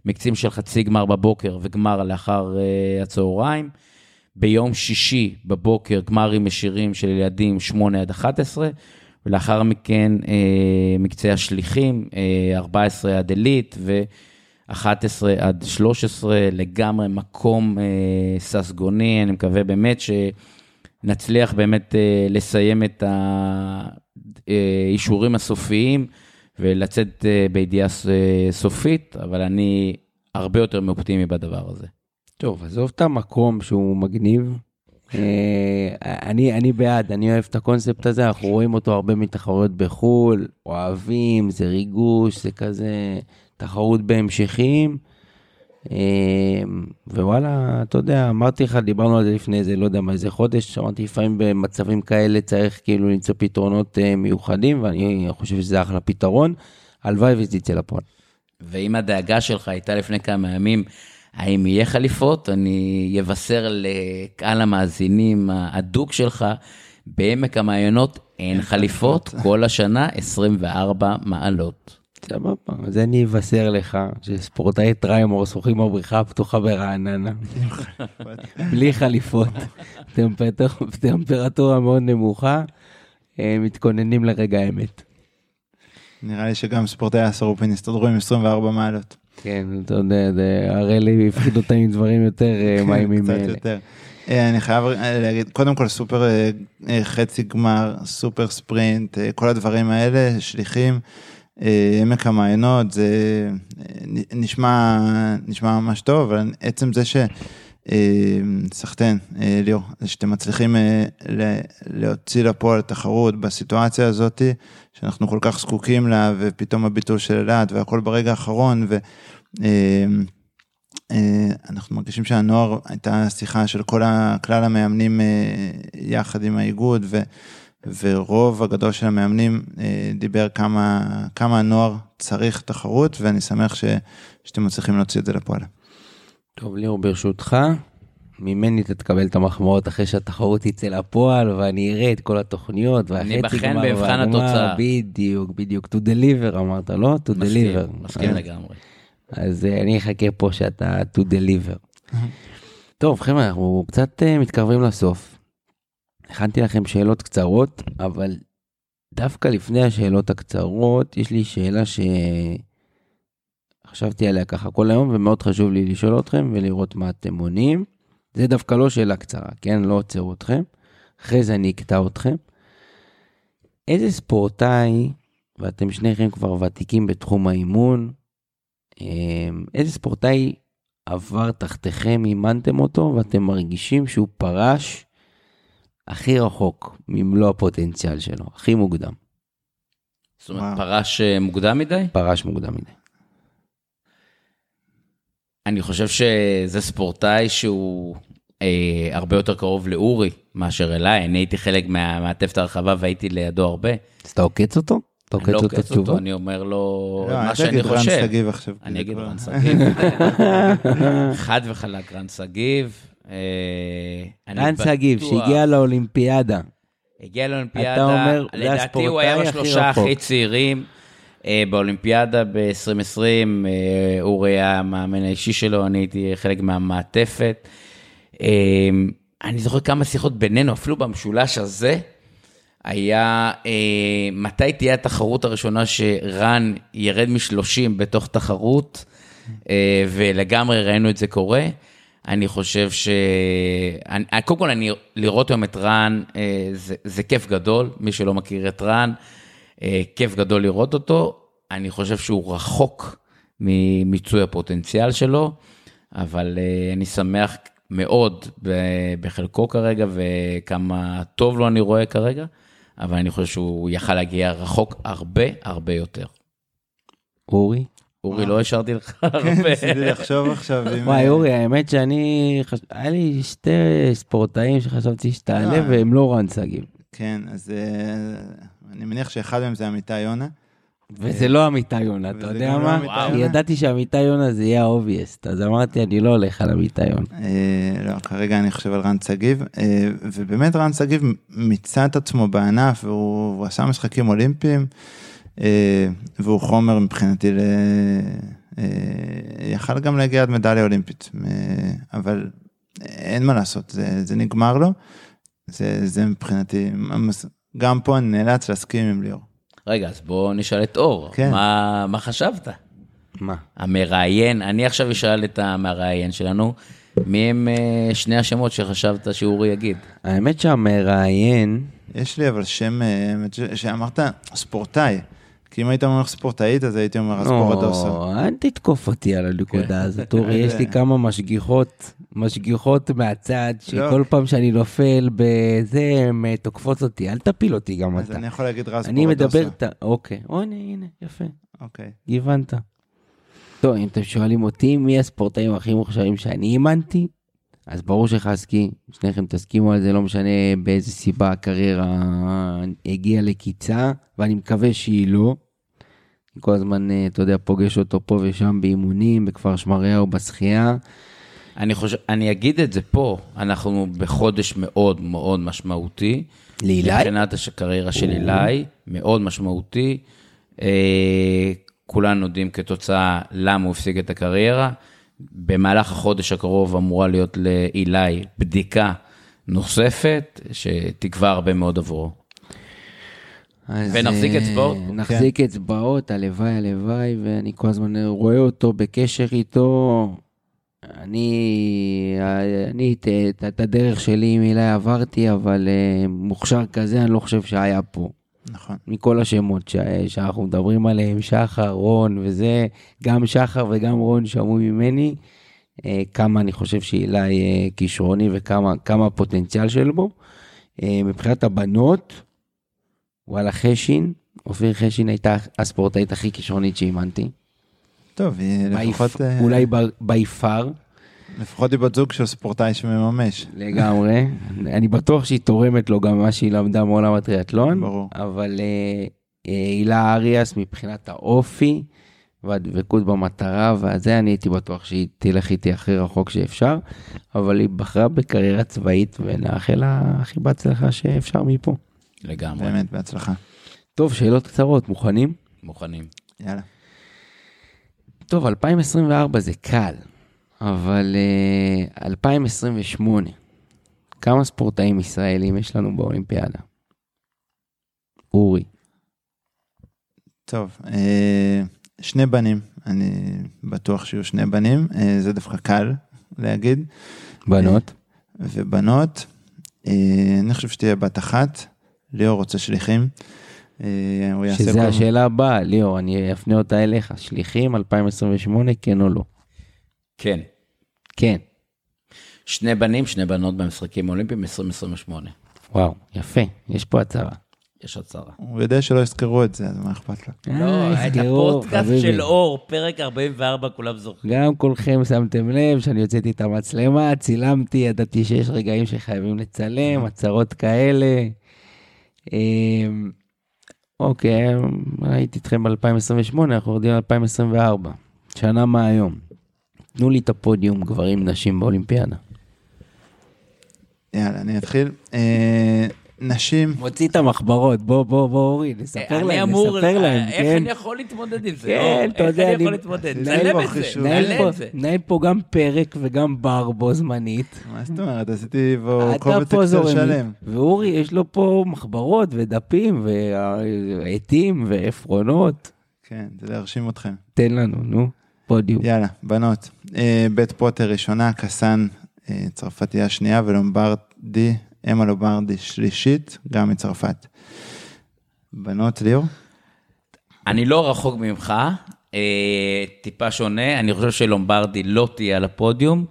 מקצים של חצי גמר בבוקר וגמר לאחר uh, הצהריים. ביום שישי בבוקר גמרים ישירים של ילדים 8 עד 11, ולאחר מכן uh, מקצה השליחים, uh, 14 עד עילית, 11 עד 13, לגמרי מקום אה, ססגוני, אני מקווה באמת שנצליח באמת אה, לסיים את האישורים הסופיים ולצאת אה, בידיעה אה, סופית, אבל אני הרבה יותר מאופטימי בדבר הזה. טוב, עזוב את המקום שהוא מגניב. אה, אני, אני בעד, אני אוהב את הקונספט הזה, אנחנו רואים אותו הרבה מתחרויות בחו"ל, אוהבים, זה ריגוש, זה כזה תחרות בהמשכים. אה, ווואלה, אתה יודע, אמרתי לך, דיברנו על זה לפני איזה, לא יודע מה, איזה חודש, אמרתי, לפעמים במצבים כאלה צריך כאילו למצוא פתרונות אה, מיוחדים, ואני חושב שזה אחלה פתרון. הלוואי וזה יצא לפועל. ואם הדאגה שלך הייתה לפני כמה ימים, האם יהיה חליפות? אני אבשר לקהל המאזינים ההדוק שלך, בעמק המעיינות אין חליפות, כל השנה 24 מעלות. סבבה, אז אני אבשר לך שספורטאי טריימור שוחים בבריכה הפתוחה ברעננה, בלי חליפות, טמפרטורה- מאוד נמוכה, אה, מתכוננים לרגע האמת. נראה לי שגם ספורטאי הסרופין יסתדרו עם 24 מעלות. כן, אתה יודע, זה- הראלי הפחיד אותם עם דברים יותר אה, מאיימים קצת. יותר. אה, אני חייב להגיד, קודם כל סופר חצי גמר, super sprint, כל הדברים האלה, שליחים, עמק המעיינות, זה אה, נשמע, נשמע ממש טוב, אבל עצם זה ש... אה, סחטיין, אה, ליאור, שאתם מצליחים אה, להוציא לפועל תחרות בסיטואציה הזאת, שאנחנו כל כך זקוקים לה, ופתאום הביטול של אילת והכל ברגע האחרון, ו... אה, אה, אנחנו מרגישים שהנוער הייתה שיחה של כל כלל המאמנים אה, יחד עם האיגוד ו, ורוב הגדול של המאמנים אה, דיבר כמה, כמה הנוער צריך תחרות ואני שמח ש, שאתם מצליחים להוציא את זה לפועל. טוב, ליאור, ברשותך, ממני אתה תקבל את המחמאות אחרי שהתחרות תצא לפועל, ואני אראה את כל התוכניות, והחצי ניבחן גמר במבחן והגמר, התוצאה. בדיוק, בדיוק, to deliver אמרת, לא? to מסכים, deliver. מסכים אז- לגמרי. אז אה, אני אחכה פה שאתה to deliver. טוב, חבר'ה, אנחנו קצת אה, מתקרבים לסוף. הכנתי לכם שאלות קצרות, אבל דווקא לפני השאלות הקצרות, יש לי שאלה שחשבתי עליה ככה כל היום, ומאוד חשוב לי לשאול אתכם ולראות מה אתם עונים. זה דווקא לא שאלה קצרה, כן? לא עוצר אתכם. אחרי זה אני אקטע אתכם. איזה ספורטאי, ואתם שניכם כבר ותיקים בתחום האימון, אמ, איזה ספורטאי עבר תחתיכם, אימנתם אותו, ואתם מרגישים שהוא פרש הכי רחוק ממלוא הפוטנציאל שלו, הכי מוקדם. זאת אומרת, וואו. פרש אה, מוקדם מדי? פרש מוקדם מדי. אני חושב שזה ספורטאי שהוא אה, הרבה יותר קרוב לאורי מאשר אליי. אני הייתי חלק מה- מהמעטפת הרחבה והייתי לידו הרבה. אז אתה עוקץ אותו? אתה אני עוקץ לא אותו עוקץ אותו? אני אומר לו לא, מה שאני תגיד רן חושב. שגיב עכשיו. אני אגיד רן שגיב. חד וחלק רן שגיב. אה, רן שגיב, שהגיע לאולימפיאדה. הגיע לאולימפיאדה, אתה אומר, זה לדעתי הוא היה בשלושה. הכי צעירים. אה, באולימפיאדה ב-2020, אה, אורי היה המאמן האישי שלו, אני הייתי חלק מהמעטפת. אה, אני זוכר כמה שיחות בינינו, אפילו במשולש הזה, היה אה, מתי תהיה התחרות הראשונה שרן ירד מ-30 בתוך תחרות, אה, ולגמרי ראינו את זה קורה. אני חושב ש... אני, קודם כל, אני, לראות היום את רן, אה, זה, זה כיף גדול, מי שלא מכיר את רן, אה, כיף גדול לראות אותו. אני חושב שהוא רחוק ממיצוי הפוטנציאל שלו, אבל אה, אני שמח מאוד בחלקו כרגע, וכמה טוב לו אני רואה כרגע, אבל אני חושב שהוא יכל להגיע רחוק הרבה הרבה יותר. אורי? אורי, לא השארתי לך הרבה. כן, ניסיתי לחשוב עכשיו. וואי, אורי, האמת שאני... היה לי שתי ספורטאים שחשבתי שתעלה, אה. והם לא רן שגיב. כן, אז אה, אני מניח שאחד מהם זה אמיתי יונה. וזה לא אמיתי יונה, אתה יודע לא מה? ידעתי שאמיתי יונה זה יהיה האובייסט, אז אמרתי, אני לא הולך על אמיתי יונה. אה, לא, כרגע אני חושב על רן שגיב, אה, ובאמת רן שגיב מיצה את עצמו בענף, והוא הוא עשה משחקים אולימפיים, אה, והוא חומר מבחינתי ל... אה, יכל גם להגיע עד מדליה אולימפית, אה, אבל אין מה לעשות, זה, זה נגמר לו, זה, זה מבחינתי, גם פה אני נאלץ להסכים עם ליאור. רגע, אז בוא נשאל את אור, כן. מה, מה חשבת? מה? המראיין, אני עכשיו אשאל את המראיין שלנו, מי הם אה, שני השמות שחשבת שאורי יגיד? האמת שהמראיין, יש לי אבל שם, אה, שאמרת ספורטאי. כי אם היית אומר ספורטאית, אז הייתי אומר הספורטדוסו. לא, אל תתקוף אותי על הנקודה הזאת, אורי, יש לי כמה משגיחות, משגיחות מהצד, שכל פעם שאני נופל בזה, הן אה, תוקפות אותי, אל תפיל אותי גם אז אתה. אני יכול להגיד רז אני ספורטדוסו. מדבר, אוקיי, או, הנה, הנה, יפה, אוקיי. הבנת. טוב, אם אתם שואלים אותי מי הספורטאים הכי מוכשרים שאני אימנתי, אז ברור שחסקי, שניכם תסכימו על זה, לא משנה באיזה סיבה הקריירה הגיעה לקיצה, ואני מקווה שהיא לא. אני כל הזמן, אה, אתה יודע, פוגש אותו פה ושם באימונים, בכפר שמריהו, בשחייה. אני חושב, אני אגיד את זה פה, אנחנו בחודש מאוד מאוד משמעותי. לאילי? מבחינת הקריירה של אילי, מאוד משמעותי. אה, כולנו יודעים כתוצאה למה הוא הפסיק את הקריירה. במהלך החודש הקרוב אמורה להיות לאילי בדיקה נוספת, שתקבע הרבה מאוד עבורו. ונחזיק אה, אצבעות. נחזיק אצבעות, הלוואי, הלוואי, ואני כל הזמן רואה אותו בקשר איתו. אני, אני את, את, את הדרך שלי עם אילי עברתי, אבל אה, מוכשר כזה אני לא חושב שהיה פה. נכון. מכל השמות ש, שאנחנו מדברים עליהם, שחר, רון וזה, גם שחר וגם רון שמעו ממני, אה, כמה אני חושב שאילי אה, כישרוני וכמה כמה הפוטנציאל של בו. אה, מבחינת הבנות, וואלה חשין, אופיר חשין הייתה הספורטאית הכי כישרונית שאימנתי. טוב, לפחות, אה, אולי בי פאר, לפחות היא בת זוג של ספורטאי שמממש. לגמרי. אני בטוח שהיא תורמת לו גם מה שהיא למדה מעולם הטריאטלון. ברור. אבל אה, אה, הילה אריאס מבחינת האופי והדבקות במטרה והזה, אני הייתי בטוח שהיא תלך איתי הכי רחוק שאפשר, אבל היא בחרה בקריירה צבאית ונאחל לה הכי בהצלחה שאפשר מפה. לגמרי, באמת, בהצלחה. טוב, שאלות קצרות, מוכנים? מוכנים. יאללה. טוב, 2024 זה קל, אבל uh, 2028, כמה ספורטאים ישראלים יש לנו באולימפיאדה? אורי. טוב, אה, שני בנים, אני בטוח שיהיו שני בנים, אה, זה דווקא קל להגיד. בנות? ובנות, אה, אני חושב שתהיה בת אחת, ליאור רוצה שליחים. אה, שזה השאלה הבאה, ליאור, אני אפנה אותה אליך. שליחים 2028, כן או לא? כן, כן. שני בנים, שני בנות במשחקים האולימפיים 2028. וואו, יפה, יש פה הצהרה. יש הצהרה. הוא יודע שלא יזכרו את זה, אז מה אכפת לו? לא, אה, את יזכרו, הפודקאסט. של אור, פרק 44, כולם זוכרים. גם כולכם שמתם לב שאני הוצאתי את המצלמה, צילמתי, ידעתי שיש רגעים שחייבים לצלם, הצהרות כאלה. אמ, אוקיי, הייתי איתכם ב-2028, אנחנו יורדים ל-2024, שנה מהיום. תנו לי את הפודיום, גברים, נשים באולימפיאדה. יאללה, אני אתחיל. אה, נשים, מוציא את המחברות, בוא, בוא, בוא, אורי, נספר אני להם, אמור, נספר להם, איך כן. אני יכול להתמודד עם זה? כן? אתה יודע, איך אני אני- יכול להתמודד? נהל צלם פה את זה, חישוב. נהל נעלה פה- את זה. נהל פה גם פרק וגם בר בו זמנית. מה זאת אומרת? עשיתי בו אתה קובץ פה אקסל שלם. ואורי יש לו פה מחברות ודפים ועטים ועפרונות. כן, זה להרשים אתכם. תן לנו, נו, פודיום. יאללה, בנות. אה, בית פוטר ראשונה, קסאן אה, צרפתייה שנייה ולומברדי, אמה לומברדי שלישית, גם מצרפת. בנות, ליאור? אני לא רחוק ממך, אה, טיפה שונה, אני חושב שלומברדי לא תהיה על הפודיום,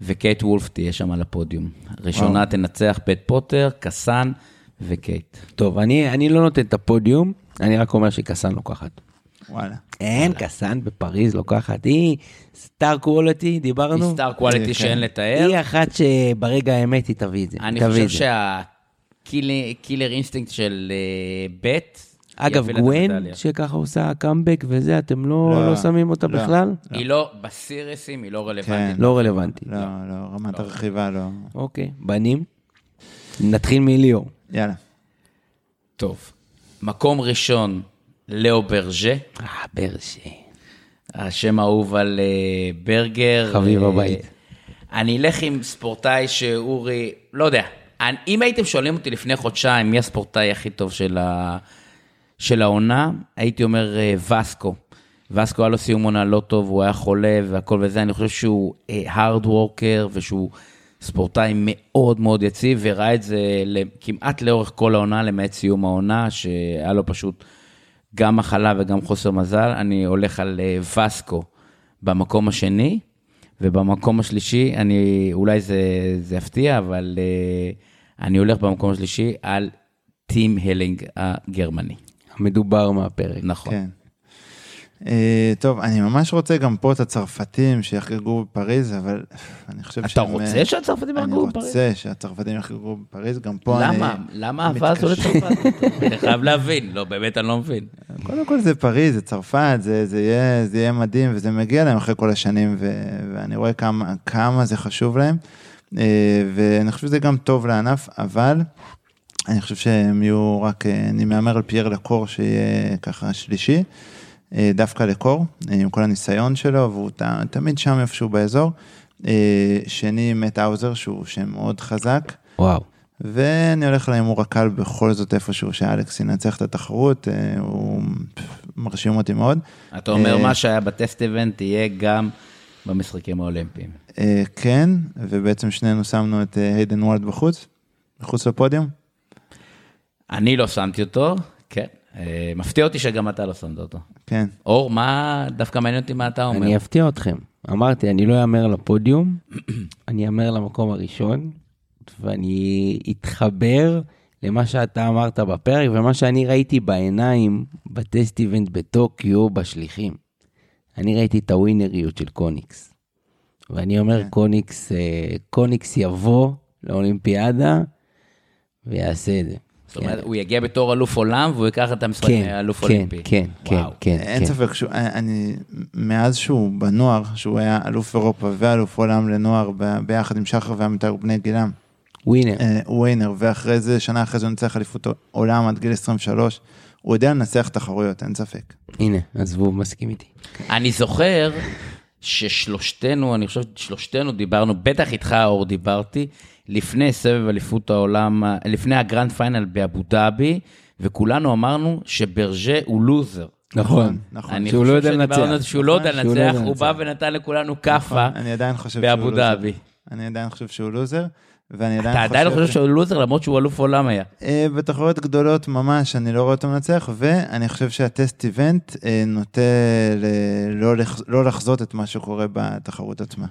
וקייט וולף תהיה שם על הפודיום. ראשונה וואו. תנצח בית פוטר, קסאן וקייט. טוב, אני, אני לא נותן את הפודיום, אני רק אומר שקסאן לוקחת. וואלה. אין, קסאן בפריז לוקחת. היא star quality, דיברנו? היא star quality כן. שאין לתאר. היא אחת שברגע האמת היא תביא את זה. אני חושב. שה killer instinct של אה, בית, אגב, גוון. שככה עושה קאמבק וזה, אתם לא, לא, לא שמים אותה לא. בכלל? היא לא, בסיריסים היא לא רלוונטית. כן. לא רלוונטי. לא, לא, רמת הרכיבה לא. אוקיי, בנים? נתחיל מליאור. יאללה. טוב, מקום ראשון, לאו ברג'ה, אה, ברשי. השם האהוב על אה, ברגר. חביב אה, הבית. אני אלך עם ספורטאי שאורי, לא יודע, אני, אם הייתם שואלים אותי לפני חודשיים מי הספורטאי הכי טוב של, ה, של העונה, הייתי אומר אה, וסקו. וסקו היה לו סיום עונה לא טוב, הוא היה חולה והכל וזה, אני חושב שהוא הארד וורקר ושהוא ספורטאי מאוד מאוד יציב, וראה את זה כמעט לאורך כל העונה, למעט סיום העונה, שהיה לו פשוט גם מחלה וגם חוסר מזל. אני הולך על אה, וסקו במקום השני, ובמקום השלישי, אני, אולי זה, זה יפתיע, אבל uh, אני הולך במקום השלישי על טים הלינג הגרמני. המדובר מהפרק. נכון. כן. Uh, טוב, אני ממש רוצה גם פה את הצרפתים שיחגגו בפריז, אבל אני חושב אתה שהם... רוצה אה, שהצרפתים אני יחגגו בפריז? רוצה שהצרפתים יחגגו בפריז, גם פה אני... למה? למה האהבה הזו. לצרפת? אני חייב להבין, לא, באמת אני לא מבין. קודם כל זה פריז, זה צרפת, זה, זה, יהיה, זה יהיה מדהים, וזה מגיע להם אחרי כל השנים, ו, ואני רואה כמה, כמה זה חשוב להם, אה, ואני חושב שזה גם טוב לענף, אבל אני חושב שהם יהיו רק, אה, אני מהמר על פייר לקור שיהיה ככה שלישי, אה, דווקא לקור, אה, עם כל הניסיון שלו, והוא ת, תמיד שם איפשהו באזור. אה, שני, מת האוזר, שהוא שם מאוד חזק. וואו. ואני הולך להימור הקל בכל זאת איפשהו שאלכס ינצח את התחרות, אה, הוא מרשים אותי מאוד. אתה אומר, אה, מה שהיה בטסט איבנט יהיה גם במשחקים האולימפיים. אה, כן, ובעצם שנינו שמנו את אה, היידן וולד בחוץ, מחוץ לפודיום. אני לא שמתי אותו, כן. אה, מפתיע אותי שגם אתה לא שמת אותו. כן, אור, מה, דווקא מעניין אותי מה אתה אומר. אני אפתיע אתכם. אמרתי, אני לא אאמר לפודיום, אני אאמר למקום הראשון, ואני אתחבר למה שאתה אמרת בפרק, ומה שאני ראיתי בעיניים ב test event בטוקיו בשליחים. אני ראיתי את הווינריות של קוניקס. ואני אומר, כן. קוניקס, אה, קוניקס יבוא לאולימפיאדה ויעשה את זה. זאת אומרת, הוא יגיע בתור אלוף עולם והוא ייקח את המשחק מאלוף כן, אולימפי. כן, כן, וואו. כן, אין כן. ספק שהוא, אני, מאז שהוא בנוער, שהוא היה אלוף אירופה ואלוף עולם לנוער ב- ביחד עם שחר ועמיתר בני גילם, ווינר. אה, וויינר, ואחרי זה, שנה אחרי זה הוא ניצח אליפות עולם עד גיל 23, הוא יודע לנצח תחרויות, אין ספק. הנה, עזבו, מסכים איתי. אני זוכר ששלושתנו, אני חושב שלושתנו דיברנו, בטח איתך אור דיברתי, לפני סבב אליפות העולם, לפני ה grand final באבו דאבי, וכולנו אמרנו שברג'ה הוא לוזר. נכון. נכון. אני שהוא לא חושב יודע שדיברנו לנצח. על זה שהוא לא יודע שהוא לא לנצח, הוא בא. ונתן לכולנו כאפה אני חושב שהוא באבו. דאבי. אני עדיין חושב שהוא לוזר, ואני עדיין אתה עדיין חושב שהוא לוזר למרות שהוא אלוף עולם היה. אה, בתחרויות גדולות ממש, אני לא רואה אותו מנצח, ואני חושב שה test event אה, נוטה לא לא לחזות את מה שקורה בתחרות עצמה.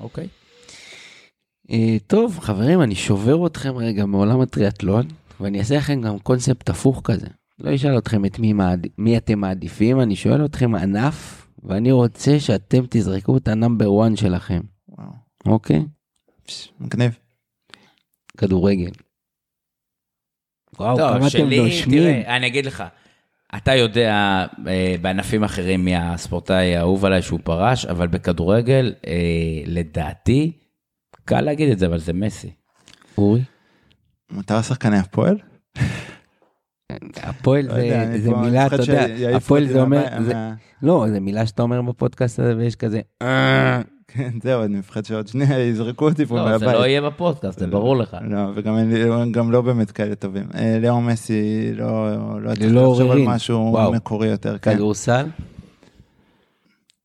אוקיי. אה, טוב, חברים, אני שובר אתכם רגע מעולם הטריאטלון, ואני אעשה לכם גם קונספט הפוך כזה. לא אשאל אתכם את מי, מעד... מי אתם מעדיפים, אני שואל אתכם ענף, ואני רוצה שאתם תזרקו את ה number 1 שלכם, וואו, אוקיי? מגניב. כדורגל. וואו, טוב, כמה אתם שלי, נושמים. תראה, אני אגיד לך, אתה יודע אה, בענפים אחרים מי הספורטאי האהוב עליי שהוא פרש, אבל בכדורגל, אה, לדעתי, קל להגיד את זה, אבל זה מסי. אורי? מותר שחקני הפועל? הפועל לא זה, זה מילה, אתה יודע, הפועל זה אומר, לא, זה מילה שאתה אומר בפודקאסט הזה ויש כזה, "אה", כן, זהו, אני מפחד שעוד שנייה יזרקו אותי פה לא, מהבית. זה לא יהיה בפודקאסט, זה ברור לך. לא, וגם לא באמת כאלה טובים. אה, לאו מסי, לא לא צריך ללא לחשוב על. משהו. מקורי יותר. כן. כדורסל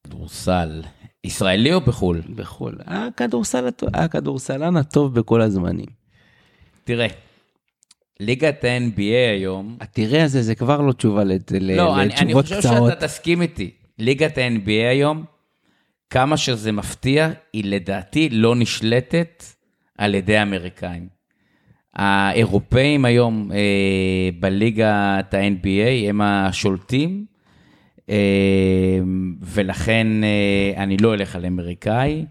כדורסל. ישראלי או בחו"ל? בחו"ל. הכדורסלן הטוב בכל הזמנים. תראה, ליגת ה-NBA היום, התראה הזה זה כבר לא תשובה לת- ל- לא, אני, אני לתשובות חושב קצרות. שאתה תסכים איתי. ליגת ה-NBA היום, כמה שזה מפתיע, היא לדעתי לא נשלטת על ידי האמריקאים. האירופאים היום אה, בליגת ה-NBA הם השולטים, אה, ולכן אה, אני לא אלך על אמריקאי.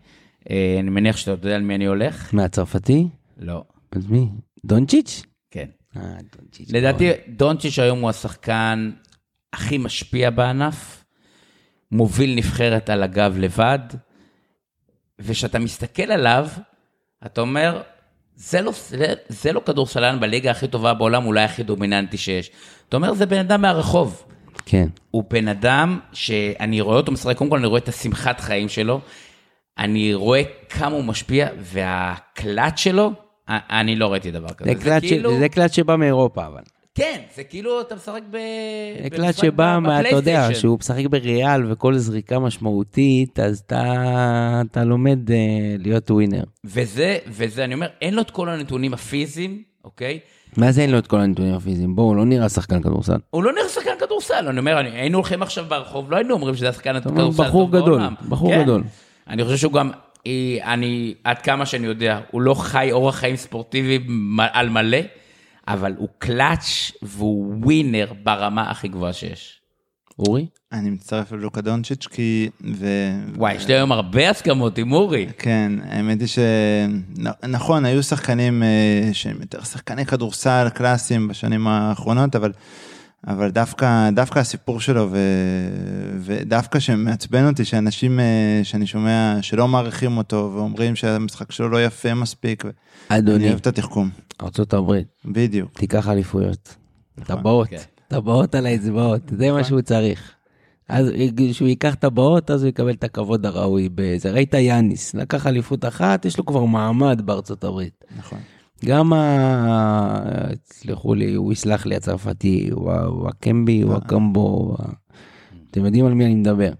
אה, אני מניח שאתה יודע על מי אני הולך? מהצרפתי? לא. אז מי? דונצ'יץ'? כן. אה, דונצ'יץ'. לדעתי, דונצ'יץ' היום הוא השחקן הכי משפיע בענף, מוביל נבחרת על הגב לבד, וכשאתה מסתכל עליו, אתה אומר, זה לא, זה, זה לא כדורסלן בליגה הכי טובה בעולם, אולי הכי דומיננטי שיש. אתה אומר, זה בן אדם מהרחוב. כן. הוא בן אדם שאני רואה אותו משחק, קודם כל אני רואה את השמחת חיים שלו, אני רואה כמה הוא משפיע, והקלט שלו, אני לא ראיתי דבר כזה. זה קלט ש- כאילו- זה קלט שבא מאירופה, אבל. כן, זה כאילו אתה משחק ב... במשחק שבא, אתה יודע. שהוא משחק בריאל וכל זריקה משמעותית, אז אתה, אתה לומד אה, להיות ווינר. וזה, וזה, אני אומר, אין לו את כל הנתונים הפיזיים, אוקיי? מה זה אין לו את כל הנתונים הפיזיים? בואו, לא נראה שחקן כדורסל. הוא לא נראה שחקן כדורסל, אני אומר, היינו הולכים עכשיו ברחוב, לא היינו אומרים שזה השחקן אתה אומר, הכדורסל בחור גדול, בעולם. בחור כן. גדול. אני חושב שהוא גם, אני, עד כמה שאני יודע, הוא לא חי אורח חיים ספורטיבי על מלא, אבל הוא קלאץ' והוא ווינר ברמה הכי גבוהה שיש. אורי? אני מצטרף ללוקה דונצ'יץ' כי... ו... וואי, יש לי היום הרבה הסכמות עם אורי. כן, האמת היא שנכון, היו שחקנים אה, שהם יותר שחקני כדורסל קלאסיים בשנים האחרונות, אבל, אבל דווקא, דווקא הסיפור שלו, ו, ודווקא שמעצבן אותי שאנשים אה, שאני שומע שלא מעריכים אותו ואומרים שהמשחק שלו לא יפה מספיק, ו- אני אדוני, אוהב את התחכום, ארצות הברית, בדיוק. תיקח אליפויות. נכון, טבעות, כן. טבעות על האצבעות, זה מה שהוא צריך. אז כשהוא ייקח טבעות, אז הוא יקבל את הכבוד הראוי בזה. ראית יאניס, לקח אליפות אחת, יש לו כבר מעמד בארצות הברית. נכון. גם ה... סלחו לי, הוא יסלח לי הצרפתי, הוא הקמבי, הוא הקמבו, הוא ה- אתם יודעים על מי אני מדבר.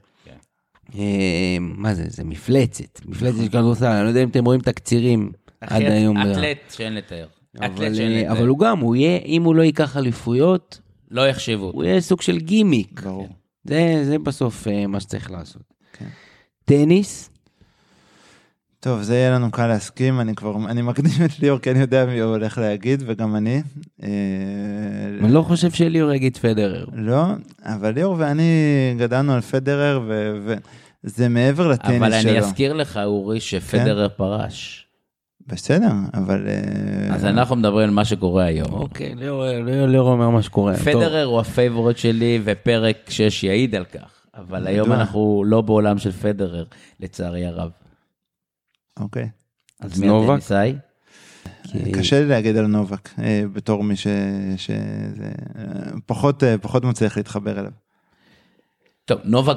אה, מה זה, זה מפלצת, מפלצת של כדורסל, אני לא יודע אם אתם רואים תקצירים עד אחי, היום. אתלט שאין לתאר. אבל, אה, לתאר. אבל הוא גם, הוא יהיה, אם הוא לא ייקח אליפויות, לא יחשבו אותו. הוא יהיה סוג של גימיק. ברור. זה, זה בסוף אה, מה שצריך לעשות. כן. טניס, טוב, זה יהיה לנו קל להסכים, אני כבר, אני מקדים את ליאור, כי אני יודע מי הוא הולך להגיד, וגם אני. אה, אני לא חושב שליאור יגיד פדרר. לא, אבל ליאור ואני גדלנו על פדרר, וזה מעבר לטניס אבל שלו. אני אזכיר לך, אורי, שפדרר פרש. בסדר, אבל... אה, אז אנחנו מדברים על מה שקורה היום. אוקיי, ליאור, אומר מה שקורה. טוב. פדרר הוא הפייבוריט שלי, ופרק 6 יעיד על כך. אבל היום? אנחנו לא בעולם של פדרר, לצערי הרב. אוקיי. אז מי נובק? הטניסאי? כי- קשה לי להגיד על נובק, אה, בתור מי ש... ש... זה, פחות, אה, פחות מצליח להתחבר אליו. טוב, נובק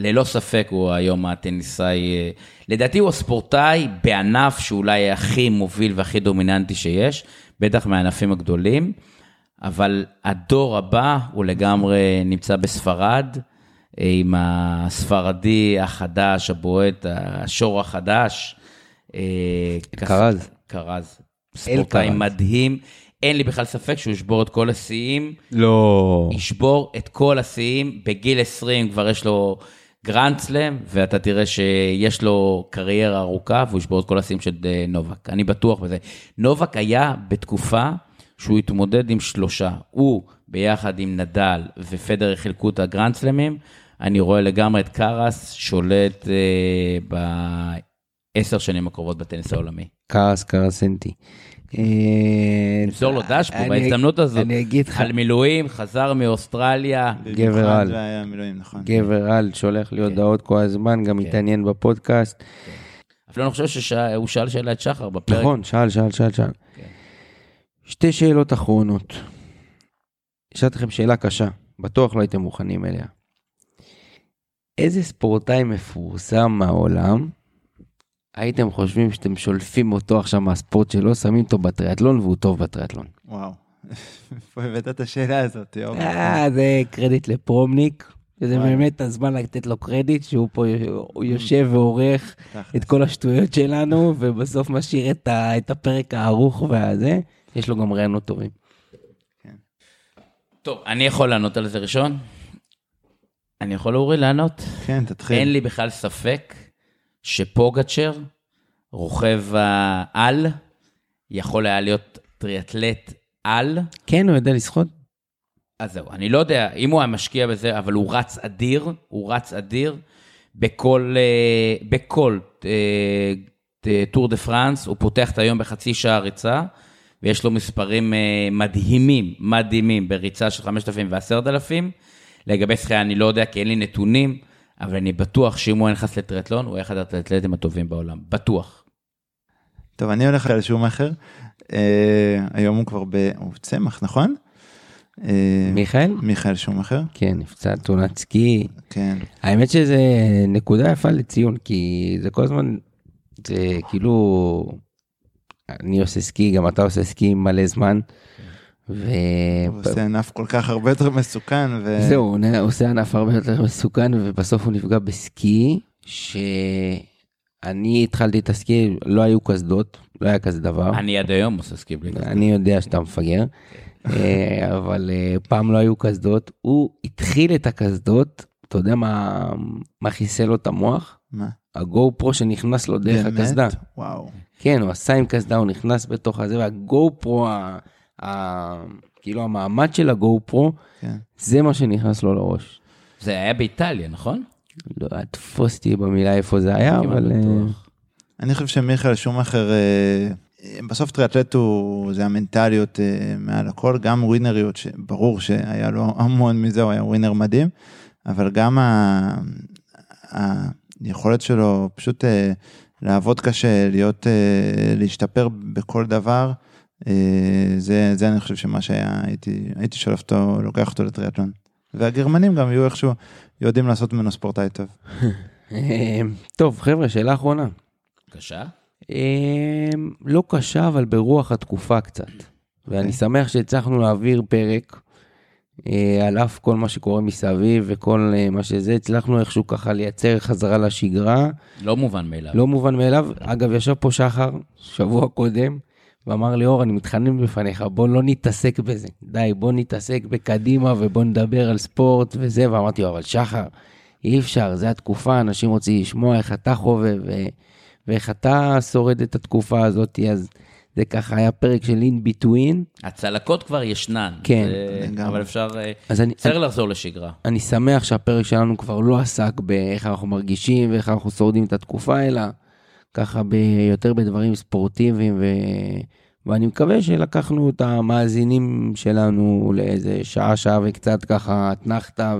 ללא ספק הוא היום הטניסאי, אה, לדעתי הוא הספורטאי בענף שאולי הכי מוביל והכי דומיננטי שיש, בטח מהענפים הגדולים, אבל הדור הבא הוא לגמרי נמצא בספרד, אה, עם הספרדי החדש, הבועט, השור החדש. אה, קרז. קרז. ספורטאי אלקרז. מדהים. אין לי בכלל ספק שהוא ישבור את כל השיאים. לא. ישבור את כל השיאים, בגיל 20 כבר יש לו גרנד סלאם, ואתה תראה שיש לו קריירה ארוכה, והוא ישבור את כל השיאים של אה, נובק, אני בטוח בזה. נובק היה בתקופה שהוא התמודד עם שלושה, הוא ביחד עם נדל ופדרר חילקו את הגרנד סלאמים, אני רואה לגמרי את אלקרז שולט אה, בעשר שנים הקרובות בטניס העולמי. קרס קרסנטי. אה, נמסור לו דש פה אני- בהזדמנות הזאת, אני אגיד לך, על מילואים, חזר מאוסטרליה, גבר על. נכון. גבר על שולח לי הודעות כל הזמן, גם כן. מתעניין בפודקאסט. אפילו אני חושב שהוא שאל שאלה את שחר בפרק. נכון, שאל, שאל, שאל, שאל. כן. שתי שאלות אחרונות. אשאל לכם שאלה קשה, בטוח לא הייתם מוכנים אליה. איזה ספורטאי מפורסם מהעולם הייתם חושבים שאתם שולפים אותו עכשיו מהספורט שלו, שמים אותו בטריאטלון והוא טוב בטריאטלון? וואו. איפה הבאת את השאלה הזאת, יאור? אה, זה קרדיט לפרומניק. זה. באמת הזמן לתת לו קרדיט שהוא פה הוא יושב ועורך. את כל השטויות שלנו ובסוף משאיר את, ה, את הפרק הערוך והזה. יש לו גם רעיונות טובים. טוב, אני יכול לענות על זה ראשון? אני יכול אורי לענות? כן, תתחיל. אין לי בכלל ספק שפוגצ'ר, רוכב העל, יכול היה להיות טריאטלט על. כן, הוא יודע לשחות? אז זהו, אני לא יודע אם הוא היה משקיע בזה, אבל הוא רץ אדיר, הוא רץ אדיר בכל, אה, בכל אה, טור דה פרנס, הוא פותח את היום בחצי שעה ריצה, ויש לו מספרים אה, מדהימים, מדהימים, בריצה של 5,000 ו-10,000. לגבי שחייה אני לא יודע, כי אין לי נתונים, אבל אני בטוח שאם הוא היה נכנס לטריאטלון, הוא היה אחד האטלטים הטובים בעולם, בטוח. טוב, אני הולך על שומאכר. אה, היום הוא כבר ב... הוא צמח, נכון? אה, מיכאל? מיכאל שומאכר. כן, נפצע תאונת סקי. כן. האמת שזה נקודה יפה לציון, כי זה כל הזמן, זה כאילו, אני עושה סקי, גם אתה עושה סקי מלא זמן, ו... הוא עושה ענף כל כך הרבה יותר מסוכן, ו... זהו, הוא עושה ענף הרבה יותר מסוכן, ובסוף הוא נפגע בסקי, שאני התחלתי את הסקי, לא היו קסדות, לא היה כזה דבר. אני עד היום עושה סקי בלי קסדה. אני יודע שאתה מפגר, אה, אבל אה, פעם לא היו קסדות. הוא התחיל את הקסדות, אתה יודע מה, מה חיסל לו את המוח? מה? הגו פרו שנכנס לו דרך באמת? הקסדה. וואו. כן, הוא עשה עם קסדה, הוא נכנס בתוך הזה, והגו פרו, ה- כאילו המעמד של הגו פרו, כן. זה מה שנכנס לו לראש. זה היה באיטליה, נכון? לא, תפוס אותי במילה איפה זה היה, אבל... אה, בטוח. אני חושב שמיכאל שומאכר, אה, בסוף טריאטלט הוא, זה המנטליות אה, מעל הכל, גם ווינריות, שברור שהיה לו המון מזה, הוא היה ווינר מדהים, אבל גם ה, היכולת שלו פשוט לעבוד קשה, להיות, להשתפר בכל דבר, זה, זה אני חושב שמה שהיה, הייתי, הייתי שולף אותו, לוקח אותו לטריאטלון. והגרמנים גם יהיו איכשהו יודעים לעשות ממנו ספורטאי טוב. אה, טוב, חבר'ה, שאלה אחרונה. בבקשה. אה, לא קשה, אבל ברוח התקופה קצת. ואני שמח שהצלחנו להעביר פרק, אה, על אף כל מה שקורה מסביב וכל אה, מה שזה, הצלחנו איכשהו ככה לייצר חזרה לשגרה. לא מובן מאליו. לא מובן מאליו. אגב, ישב פה שחר, שבוע קודם, ואמר לי, אור, אני מתחנן בפניך, בוא לא נתעסק בזה. די, בוא נתעסק בקדימה ובוא נדבר על ספורט וזה. ואמרתי לו, אבל שחר, אי אפשר, זה התקופה, אנשים רוצים לשמוע איך אתה חווה ו... ואיך אתה שורד את התקופה הזאת. אז זה ככה היה פרק של in between. הצלקות כבר ישנן. כן, זה- לגמרי. אבל אפשר... אה, אז אני, צריך לחזור לשגרה. אני שמח שהפרק שלנו כבר לא עסק באיך אנחנו מרגישים ואיך אנחנו שורדים את התקופה, אלא ככה ב- יותר בדברים ספורטיביים, ו... ואני מקווה שלקחנו את המאזינים שלנו לאיזה שעה, שעה וקצת ככה אתנחתא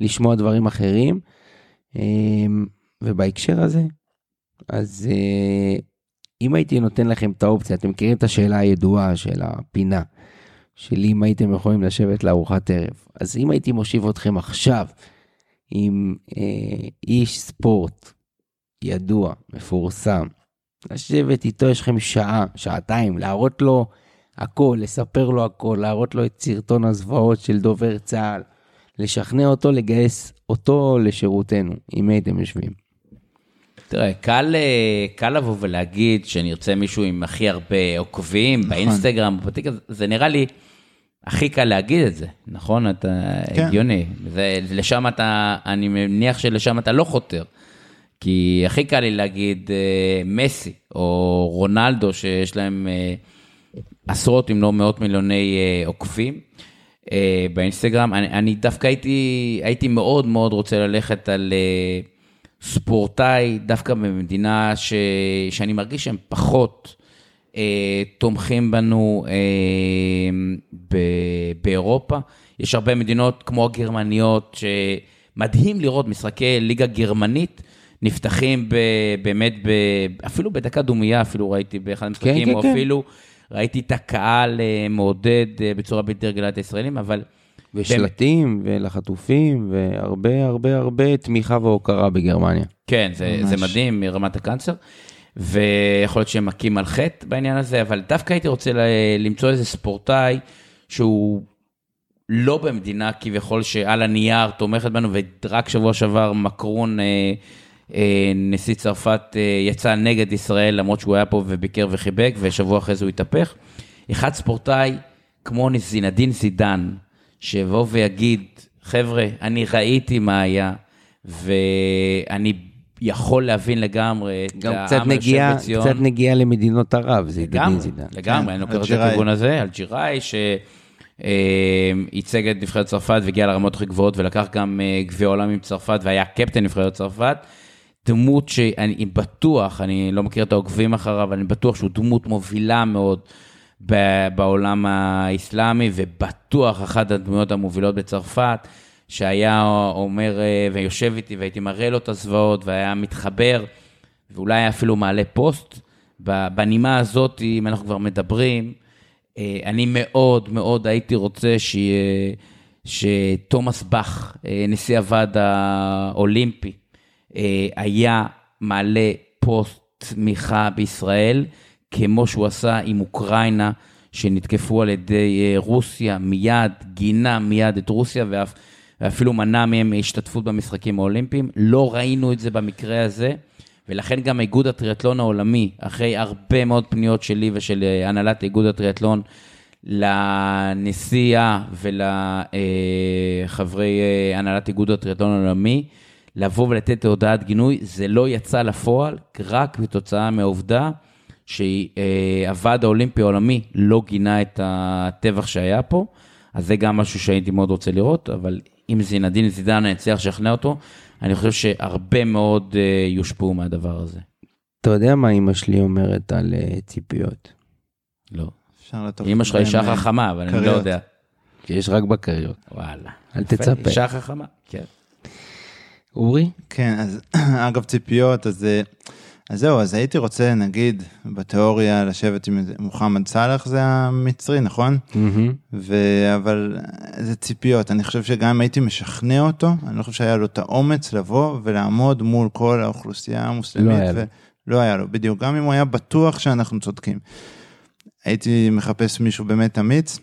ולשמוע דברים אחרים. אמ, ובהקשר הזה, אז אה, אם הייתי נותן לכם את האופציה, אתם מכירים את השאלה הידועה של הפינה. של אם הייתם יכולים לשבת לארוחת ערב. אז אם הייתי מושיב אתכם עכשיו עם אה, איש ספורט ידוע, מפורסם, לשבת איתו, יש לכם שעה, שעתיים, להראות לו הכל, לספר לו הכל, להראות לו את סרטון הזוועות של דובר צה"ל, לשכנע אותו לגייס אותו לשירותנו, אם הייתם יושבים. תראה, קל, אה, קל לבוא ולהגיד שנרצה מישהו עם הכי הרבה עוקבים נכון. באינסטגרם, בטיק, זה נראה לי הכי קל להגיד את זה, נכון? אתה כן. הגיוני. זה, לשם אתה, אני מניח שלשם אתה לא חותר. כי הכי קל לי להגיד אה, מסי או רונלדו, שיש להם אה, עשרות אם לא מאות מיליוני אה, עוקבים באינסטגרם. אני, אני דווקא הייתי, הייתי מאוד מאוד רוצה ללכת על ספורטאי, דווקא במדינה ש, שאני מרגיש שהם פחות תומכים בנו ב, באירופה. יש הרבה מדינות כמו הגרמניות, שמדהים לראות משחקי ליגה גרמנית. נפתחים ב, באמת, ב, אפילו בדקה דומייה, אפילו ראיתי באחד המשחקים, כן, או כן. אפילו ראיתי את הקהל אה, מעודד אה, בצורה בלתי רגילה את הישראלים, אבל ושלטים, ולחטופים, והרבה הרבה הרבה תמיכה והוקרה בגרמניה. כן, זה, ממש. זה מדהים מרמת הקאנצר, ויכול להיות שהם מכים על חטא בעניין הזה, אבל דווקא הייתי רוצה ל- למצוא איזה ספורטאי שהוא לא במדינה כביכול שעל הנייר תומכת בנו, ורק שבוע שעבר מקרון, אה, נשיא צרפת, אה, יצא נגד ישראל, למרות שהוא היה פה וביקר וחיבק, ושבוע אחרי זה הוא התהפך. אחד ספורטאי כמו זינדין זידן, שיבוא ויגיד, חבר'ה, אני ראיתי מה היה, ואני יכול להבין לגמרי את גם העם נגיעה, בציון. קצת נגיעה למדינות ערב, זה דין זידן. לגמרי, כן, אני לוקח את אלג'יראי. הכיוון הזה, אלג'יראי, שייצג את נבחרת צרפת והגיע לרמות הכי גבוהות ולקח גם אה, גביע עולם עם צרפת והיה קפטן נבחרת צרפת. דמות שאני בטוח, אני לא מכיר את העוקבים אחריו, אני בטוח שהוא דמות מובילה מאוד בעולם האסלאמי, ובטוח אחת הדמויות המובילות בצרפת, שהיה אומר אה, ויושב איתי והייתי מראה לו את הזוועות והיה מתחבר, ואולי אפילו מעלה פוסט. בנימה הזאת, אם אנחנו כבר מדברים, אה, אני מאוד מאוד הייתי רוצה שיהיה, שתומאס באך, אה, נשיא הוועד האולימפי, אה, היה מעלה פוסט תמיכה בישראל, כמו שהוא עשה עם אוקראינה, שנתקפו על ידי אה, רוסיה, מיד גינה מיד את רוסיה, ואף, ואפילו מנע מהם השתתפות במשחקים האולימפיים. לא ראינו את זה במקרה הזה, ולכן גם איגוד הטריאטלון העולמי, אחרי הרבה מאוד פניות שלי ושל אה, הנהלת איגוד הטריאטלון, לנשיאה ולחברי אה, הנהלת איגוד הטריאטלון העולמי, לבוא ולתת הודעת גינוי, זה לא יצא לפועל, רק בתוצאה מהעובדה שהוועד האולימפי העולמי לא גינה את הטבח שהיה פה, אז זה גם משהו שהייתי מאוד רוצה לראות, אבל אם זינדין זידן יצליח לשכנע אותו, אני חושב שהרבה מאוד אה, יושפעו מהדבר הזה. אתה יודע מה אימא שלי אומרת על אה, ציפיות? לא. אמא שלך אישה בהם, חכמה, אבל אני לא. יודע. שיש רק בכריות. וואלה. אל תצפה. אישה חכמה. אורי? כן, אז אגב ציפיות, אז, אה, אז זהו, אז הייתי רוצה, נגיד, בתיאוריה לשבת עם מוחמד סאלח זה המצרי, נכון? מהמם. ו... אבל זה ציפיות, אני חושב שגם אם הייתי משכנע אותו, אני לא חושב שהיה לו את האומץ לבוא ולעמוד מול כל האוכלוסייה המוסלמית. לא היה לו. לא היה לו, בדיוק, גם אם הוא היה בטוח שאנחנו צודקים. הייתי מחפש מישהו באמת אמיץ.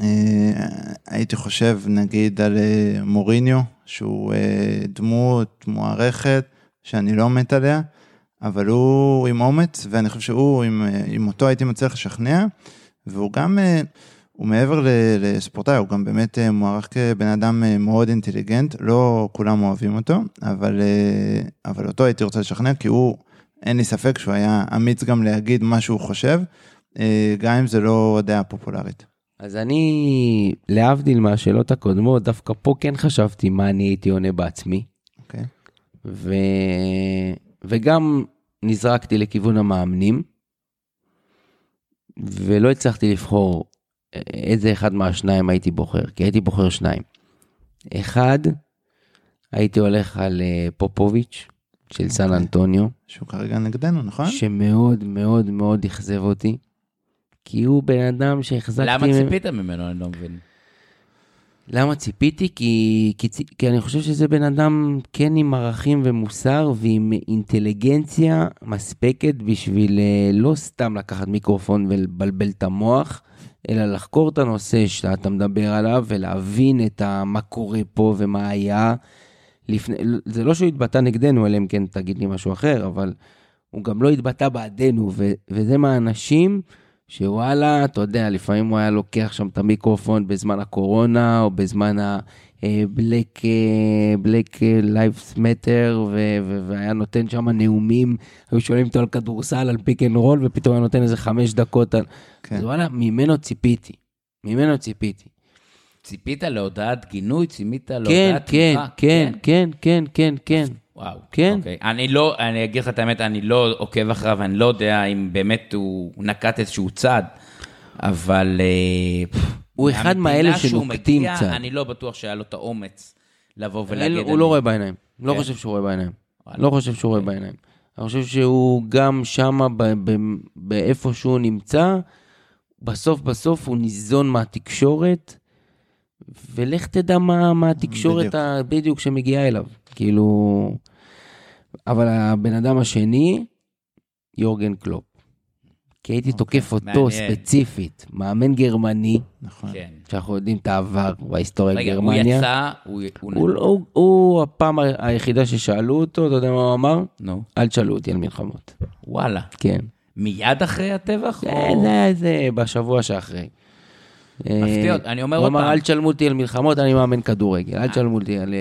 אה, הייתי חושב נגיד על אה, מוריניו, שהוא אה, דמות מוערכת, שאני לא מת עליה, אבל הוא עם אומץ, ואני חושב שהוא, עם, אה, עם אותו הייתי מצליח לשכנע, והוא גם, אה, הוא מעבר לספורטאי, הוא גם באמת אה, מוערך כבן אדם אה, מאוד אינטליגנט, לא כולם אוהבים אותו, אבל, אה, אבל אותו הייתי רוצה לשכנע, כי הוא, אין לי ספק שהוא היה אמיץ גם להגיד מה שהוא חושב, אה, גם אם זה לא דעה פופולרית. אז אני, להבדיל מהשאלות הקודמות, דווקא פה כן חשבתי מה אני הייתי עונה בעצמי. אוקיי? ו... וגם נזרקתי לכיוון המאמנים, ולא הצלחתי לבחור איזה אחד מהשניים הייתי בוחר, כי הייתי בוחר שניים. אחד, הייתי הולך על אה, פופוביץ' של סן אוקיי. אנטוניו, שהוא כרגע נגדנו, נכון? שמאוד מאוד מאוד אכזב אותי, כי הוא בן אדם שהחזקתי... למה ציפית ממנו? אני לא מבין. למה ציפיתי? כי, כי, כי אני חושב שזה בן אדם כן עם ערכים ומוסר ועם אינטליגנציה מספקת בשביל אה, לא סתם לקחת מיקרופון ולבלבל את המוח, אלא לחקור את הנושא שאתה מדבר עליו ולהבין את ה, מה קורה פה ומה היה. לפני, זה לא שהוא התבטא נגדנו, אלא אם כן תגיד לי משהו אחר, אבל הוא גם לא התבטא בעדנו, ו, וזה מהאנשים שוואלה, אתה יודע, לפעמים הוא היה לוקח שם את המיקרופון בזמן הקורונה, או בזמן Black Lives Matter, ו- ו- והיה נותן שם נאומים, היו שואלים אותו על כדורסל, על pick and roll, ופתאום היה נותן איזה חמש דקות על... כן. אז וואלה, ממנו ציפיתי. ממנו ציפיתי. ציפית להודעת גינוי? ציפית כן, להודעת כן, תמיכה? כן, כן, כן, כן, כן. וואו. כן. אוקיי. אני לא, אני אגיד לך את האמת, אני לא עוקב אחריו, אני לא יודע אם באמת הוא נקט איזשהו צעד, אבל... אה, הוא אחד מאלה שנוקטים מגיע, צעד. אני לא בטוח שהיה לו את האומץ לבוא ולהגיד... לו- אני- הוא לא רואה בעיניים. לא כן? חושב שהוא רואה בעיניים. וואלה. לא חושב שהוא רואה אוקיי. בעיניים. אני חושב שהוא גם שמה, ב- באיפה שהוא נמצא, בסוף בסוף הוא ניזון מהתקשורת, ולך תדע מה, מה התקשורת בדיוק. ה- בדיוק שמגיעה אליו. כאילו... אבל הבן אדם השני, יורגן קלופ. כי הייתי תוקף אותו אוקיי, מעניין. ספציפית, מאמן גרמני, נכון. כן. שאנחנו יודעים את העבר בהיסטוריה רגע, הוא גרמניה. יצא, הוא... הוא- הוא, לא- הוא, הוא הפעם היחידה ששאלו אותו, אתה יודע מה הוא אמר? נו, אל תשאלו אותי על מלחמות. וואלה. כן. מיד אחרי הטבח? זה או- זה איזה בשבוע שאחרי. מפתיע אה, אותי. אני אומר הוא עוד אמר, פעם. אל תשלמו אותי על מלחמות, אני מאמן כדורגל, אל תשלמו אותי על אה,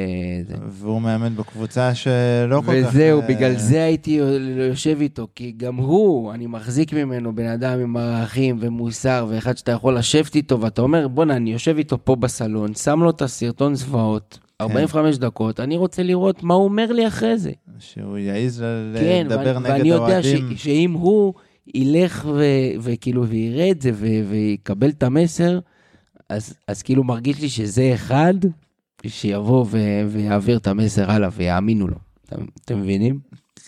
זה. והוא מאמן בקבוצה שלא כל כך... וזהו, אה, בגלל זה הייתי יושב איתו, כי גם הוא, אני מחזיק ממנו בן אדם עם ערכים ומוסר, ואחד שאתה יכול לשבת איתו, ואתה אומר, בואנה, אני יושב איתו פה בסלון, שם לו את הסרטון זוועות, כן. 45 דקות, אני רוצה לראות מה הוא אומר לי אחרי זה. שהוא יעז ל- כן, לדבר ואני, נגד ואני יודע ש, האוהדים. שאם הוא ילך ו, וכאילו ויראה את זה ו, ויקבל את המסר, אז, אז כאילו מרגיש לי שזה אחד שיבוא ו, ויעביר את המסר הלאה ויאמינו לו. אתם, אתם מבינים?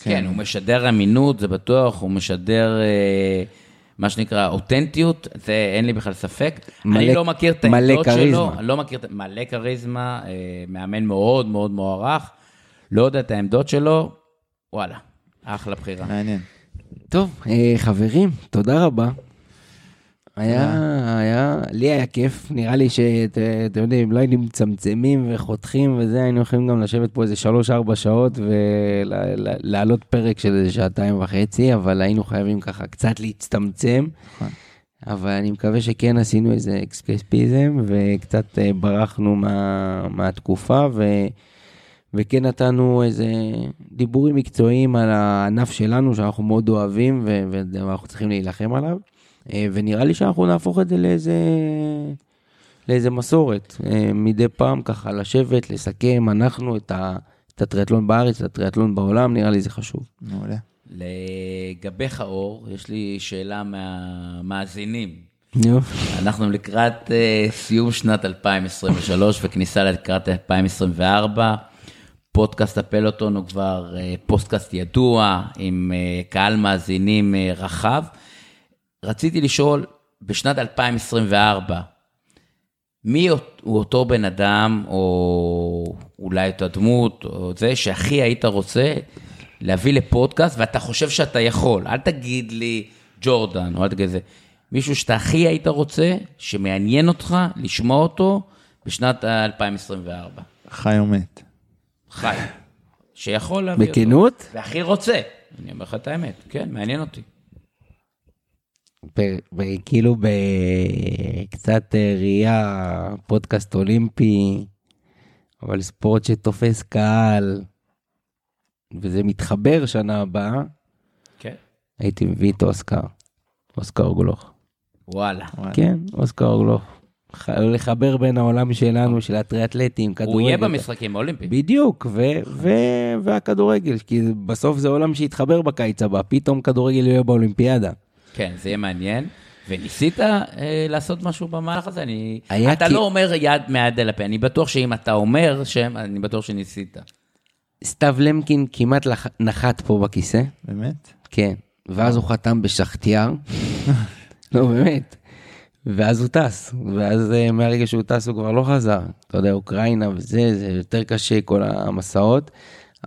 כן, הוא משדר אמינות, זה בטוח, הוא משדר אה, מה שנקרא אותנטיות, זה אין לי בכלל ספק. מלא- אני לא מכיר את העמדות שלו. אני לא מכיר, את- מלא כריזמה, אה, מאמן מאוד מאוד מוערך, לא יודע את העמדות שלו, וואלה, אחלה בחירה. מעניין. טוב, אה, חברים, תודה רבה. היה, היה, לי היה כיף, נראה לי שאתם יודעים, לא היינו מצמצמים וחותכים וזה, היינו יכולים גם לשבת פה איזה 3-4 שעות ולהעלות פרק של איזה שעתיים וחצי, אבל היינו חייבים ככה קצת להצטמצם. נכון. אבל אני מקווה שכן עשינו איזה אקסקספיזם וקצת אה, ברחנו מה, מהתקופה ו, וכן נתנו איזה דיבורים מקצועיים על הענף שלנו שאנחנו מאוד אוהבים ו, ואנחנו צריכים להילחם עליו. אה, ונראה לי שאנחנו נהפוך את זה לאיזה, לאיזה מסורת. אה, מדי פעם ככה לשבת, לסכם, אנחנו את, ה, את הטריאטלון בארץ, את הטריאטלון בעולם, נראה לי זה חשוב. מעולה. לגביך, אור, יש לי שאלה מהמאזינים. נו. אנחנו לקראת uh, סיום שנת 2023 וכניסה לקראת 2024. פודקאסט הפלוטון הוא כבר uh, פודקאסט ידוע, עם uh, קהל מאזינים uh, רחב. רציתי לשאול, בשנת 2024, מי הוא אותו בן אדם, או אולי אותה דמות, או זה, שהכי היית רוצה להביא לפודקאסט, ואתה חושב שאתה יכול. אל תגיד לי ג'ורדן, או אל תגיד זה. מישהו שאתה הכי היית רוצה, שמעניין אותך לשמוע אותו בשנת 2024. חי או מת. חי. שיכול להביא אותו. בכנות? והכי רוצה. אני אומר לך את האמת, כן, מעניין אותי. כאילו בקצת אה, ראייה, פודקאסט אולימפי, אבל ספורט שתופס קהל, וזה מתחבר שנה הבאה, כן. הייתי מביא את אוסקר, אוסקר גלוך. וואלה. כן, אוסקר גלוך. לחבר בין העולם שלנו, של הטריאטלטים, כדורגל. הוא יהיה במשחקים האולימפיים. בדיוק, ו- ו- והכדורגל, כי בסוף זה עולם שיתחבר בקיץ הבא, פתאום כדורגל יהיה באולימפיאדה. כן, זה יהיה מעניין. וניסית אה, לעשות משהו במהלך הזה? אני... אתה כי- לא אומר יד מהיד אל הפה, אני בטוח שאם אתה אומר שם, אני בטוח שניסית. סתיו למקין כמעט לח- נחת פה בכיסא, באמת? כן, ואז הוא חתם בשחטיאר, לא באמת, ואז הוא טס, ואז אה, מהרגע שהוא טס הוא כבר לא חזר, אתה יודע, אוקראינה וזה, זה יותר קשה כל המסעות,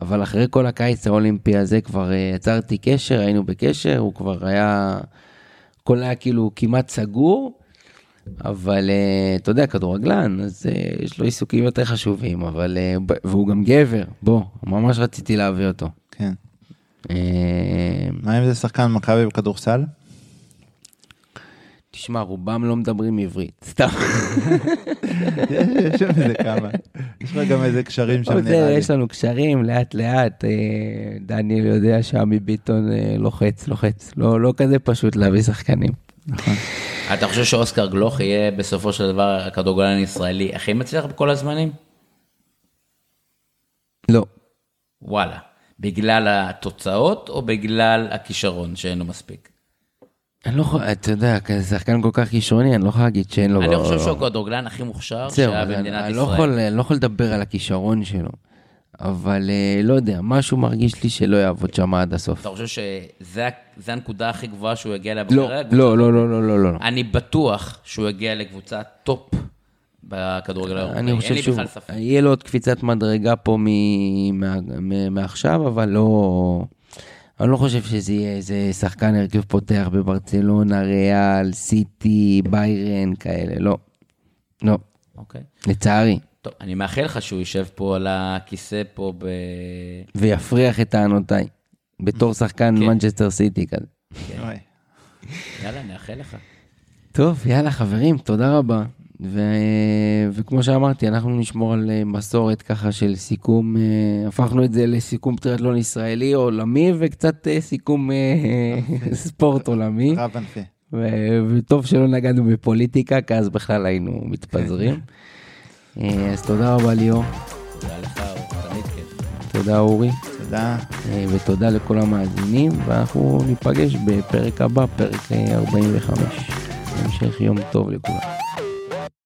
אבל אחרי כל הקיץ האולימפי הזה כבר אה, יצרתי קשר, היינו בקשר, הוא כבר היה, הכל היה כאילו כמעט סגור. אבל אה, אתה יודע, כדורגלן, אז יש לו עיסוקים יותר חשובים, אבל... והוא גם גבר, בוא, ממש רציתי להביא אותו. כן. מה אם זה שחקן מכבי בכדורסל? תשמע, רובם לא מדברים עברית, סתם. יש שם איזה כמה. יש לך גם איזה קשרים שם נראה לי. יש לנו קשרים, לאט לאט. אה, דניאל יודע שעמי ביטון אה, לוחץ, לוחץ. לא לא כזה פשוט להביא שחקנים. אתה חושב שאוסקר גלוך יהיה בסופו של דבר הכדורגלן הישראלי הכי מצליח בכל הזמנים? לא. וואלה. בגלל התוצאות או בגלל הכישרון שאין לו מספיק? אני לא יכול, אתה יודע, כזה שחקן כל כך כישרוני, אני לא יכול להגיד שאין לו... אני חושב שהוא הכדורגלן הכי מוכשר שהיה במדינת לא ישראל. אני לא יכול לדבר על הכישרון שלו, אבל אה, לא יודע, משהו מרגיש לי שלא יעבוד שם עד הסוף. אתה חושב זה הנקודה הכי גבוהה שהוא יגיע אליה לא, בקריירה? לא, לא, לא, לא, לא, לא. אני בטוח שהוא יגיע לקבוצת טופ בכדורגל האירופאי, אין לי בכלל ספק. יהיה לו עוד קפיצת מדרגה פה מעכשיו, אבל לא... אני לא חושב שזה יהיה איזה שחקן הרכב פותח בברצלונה, ריאל, סיטי, ביירן, כאלה, לא. לא, אוקיי. לצערי. טוב, אני מאחל לך שהוא יישב פה על הכיסא פה ב... ויפריח את טענותיי, בתור שחקן כן. מנצ'סטר סיטי כזה. אוי. יאללה, נאחל לך. טוב, יאללה חברים, תודה רבה. ו... וכמו שאמרתי, אנחנו נשמור על אה, מסורת ככה של סיכום, אה, הפכנו את זה לסיכום טריאטלון ישראלי עולמי וקצת אה, סיכום אה, ספורט עולמי. רב ענפי. ו- וטוב שלא נגענו בפוליטיקה, כי אז בכלל היינו מתפזרים. אז תודה רבה ליאור, תודה לך, תמיד כיף. תודה אורי, תודה. ותודה לכל המאזינים, ואנחנו ניפגש בפרק הבא, פרק אה, 45. המשך יום טוב לכולם.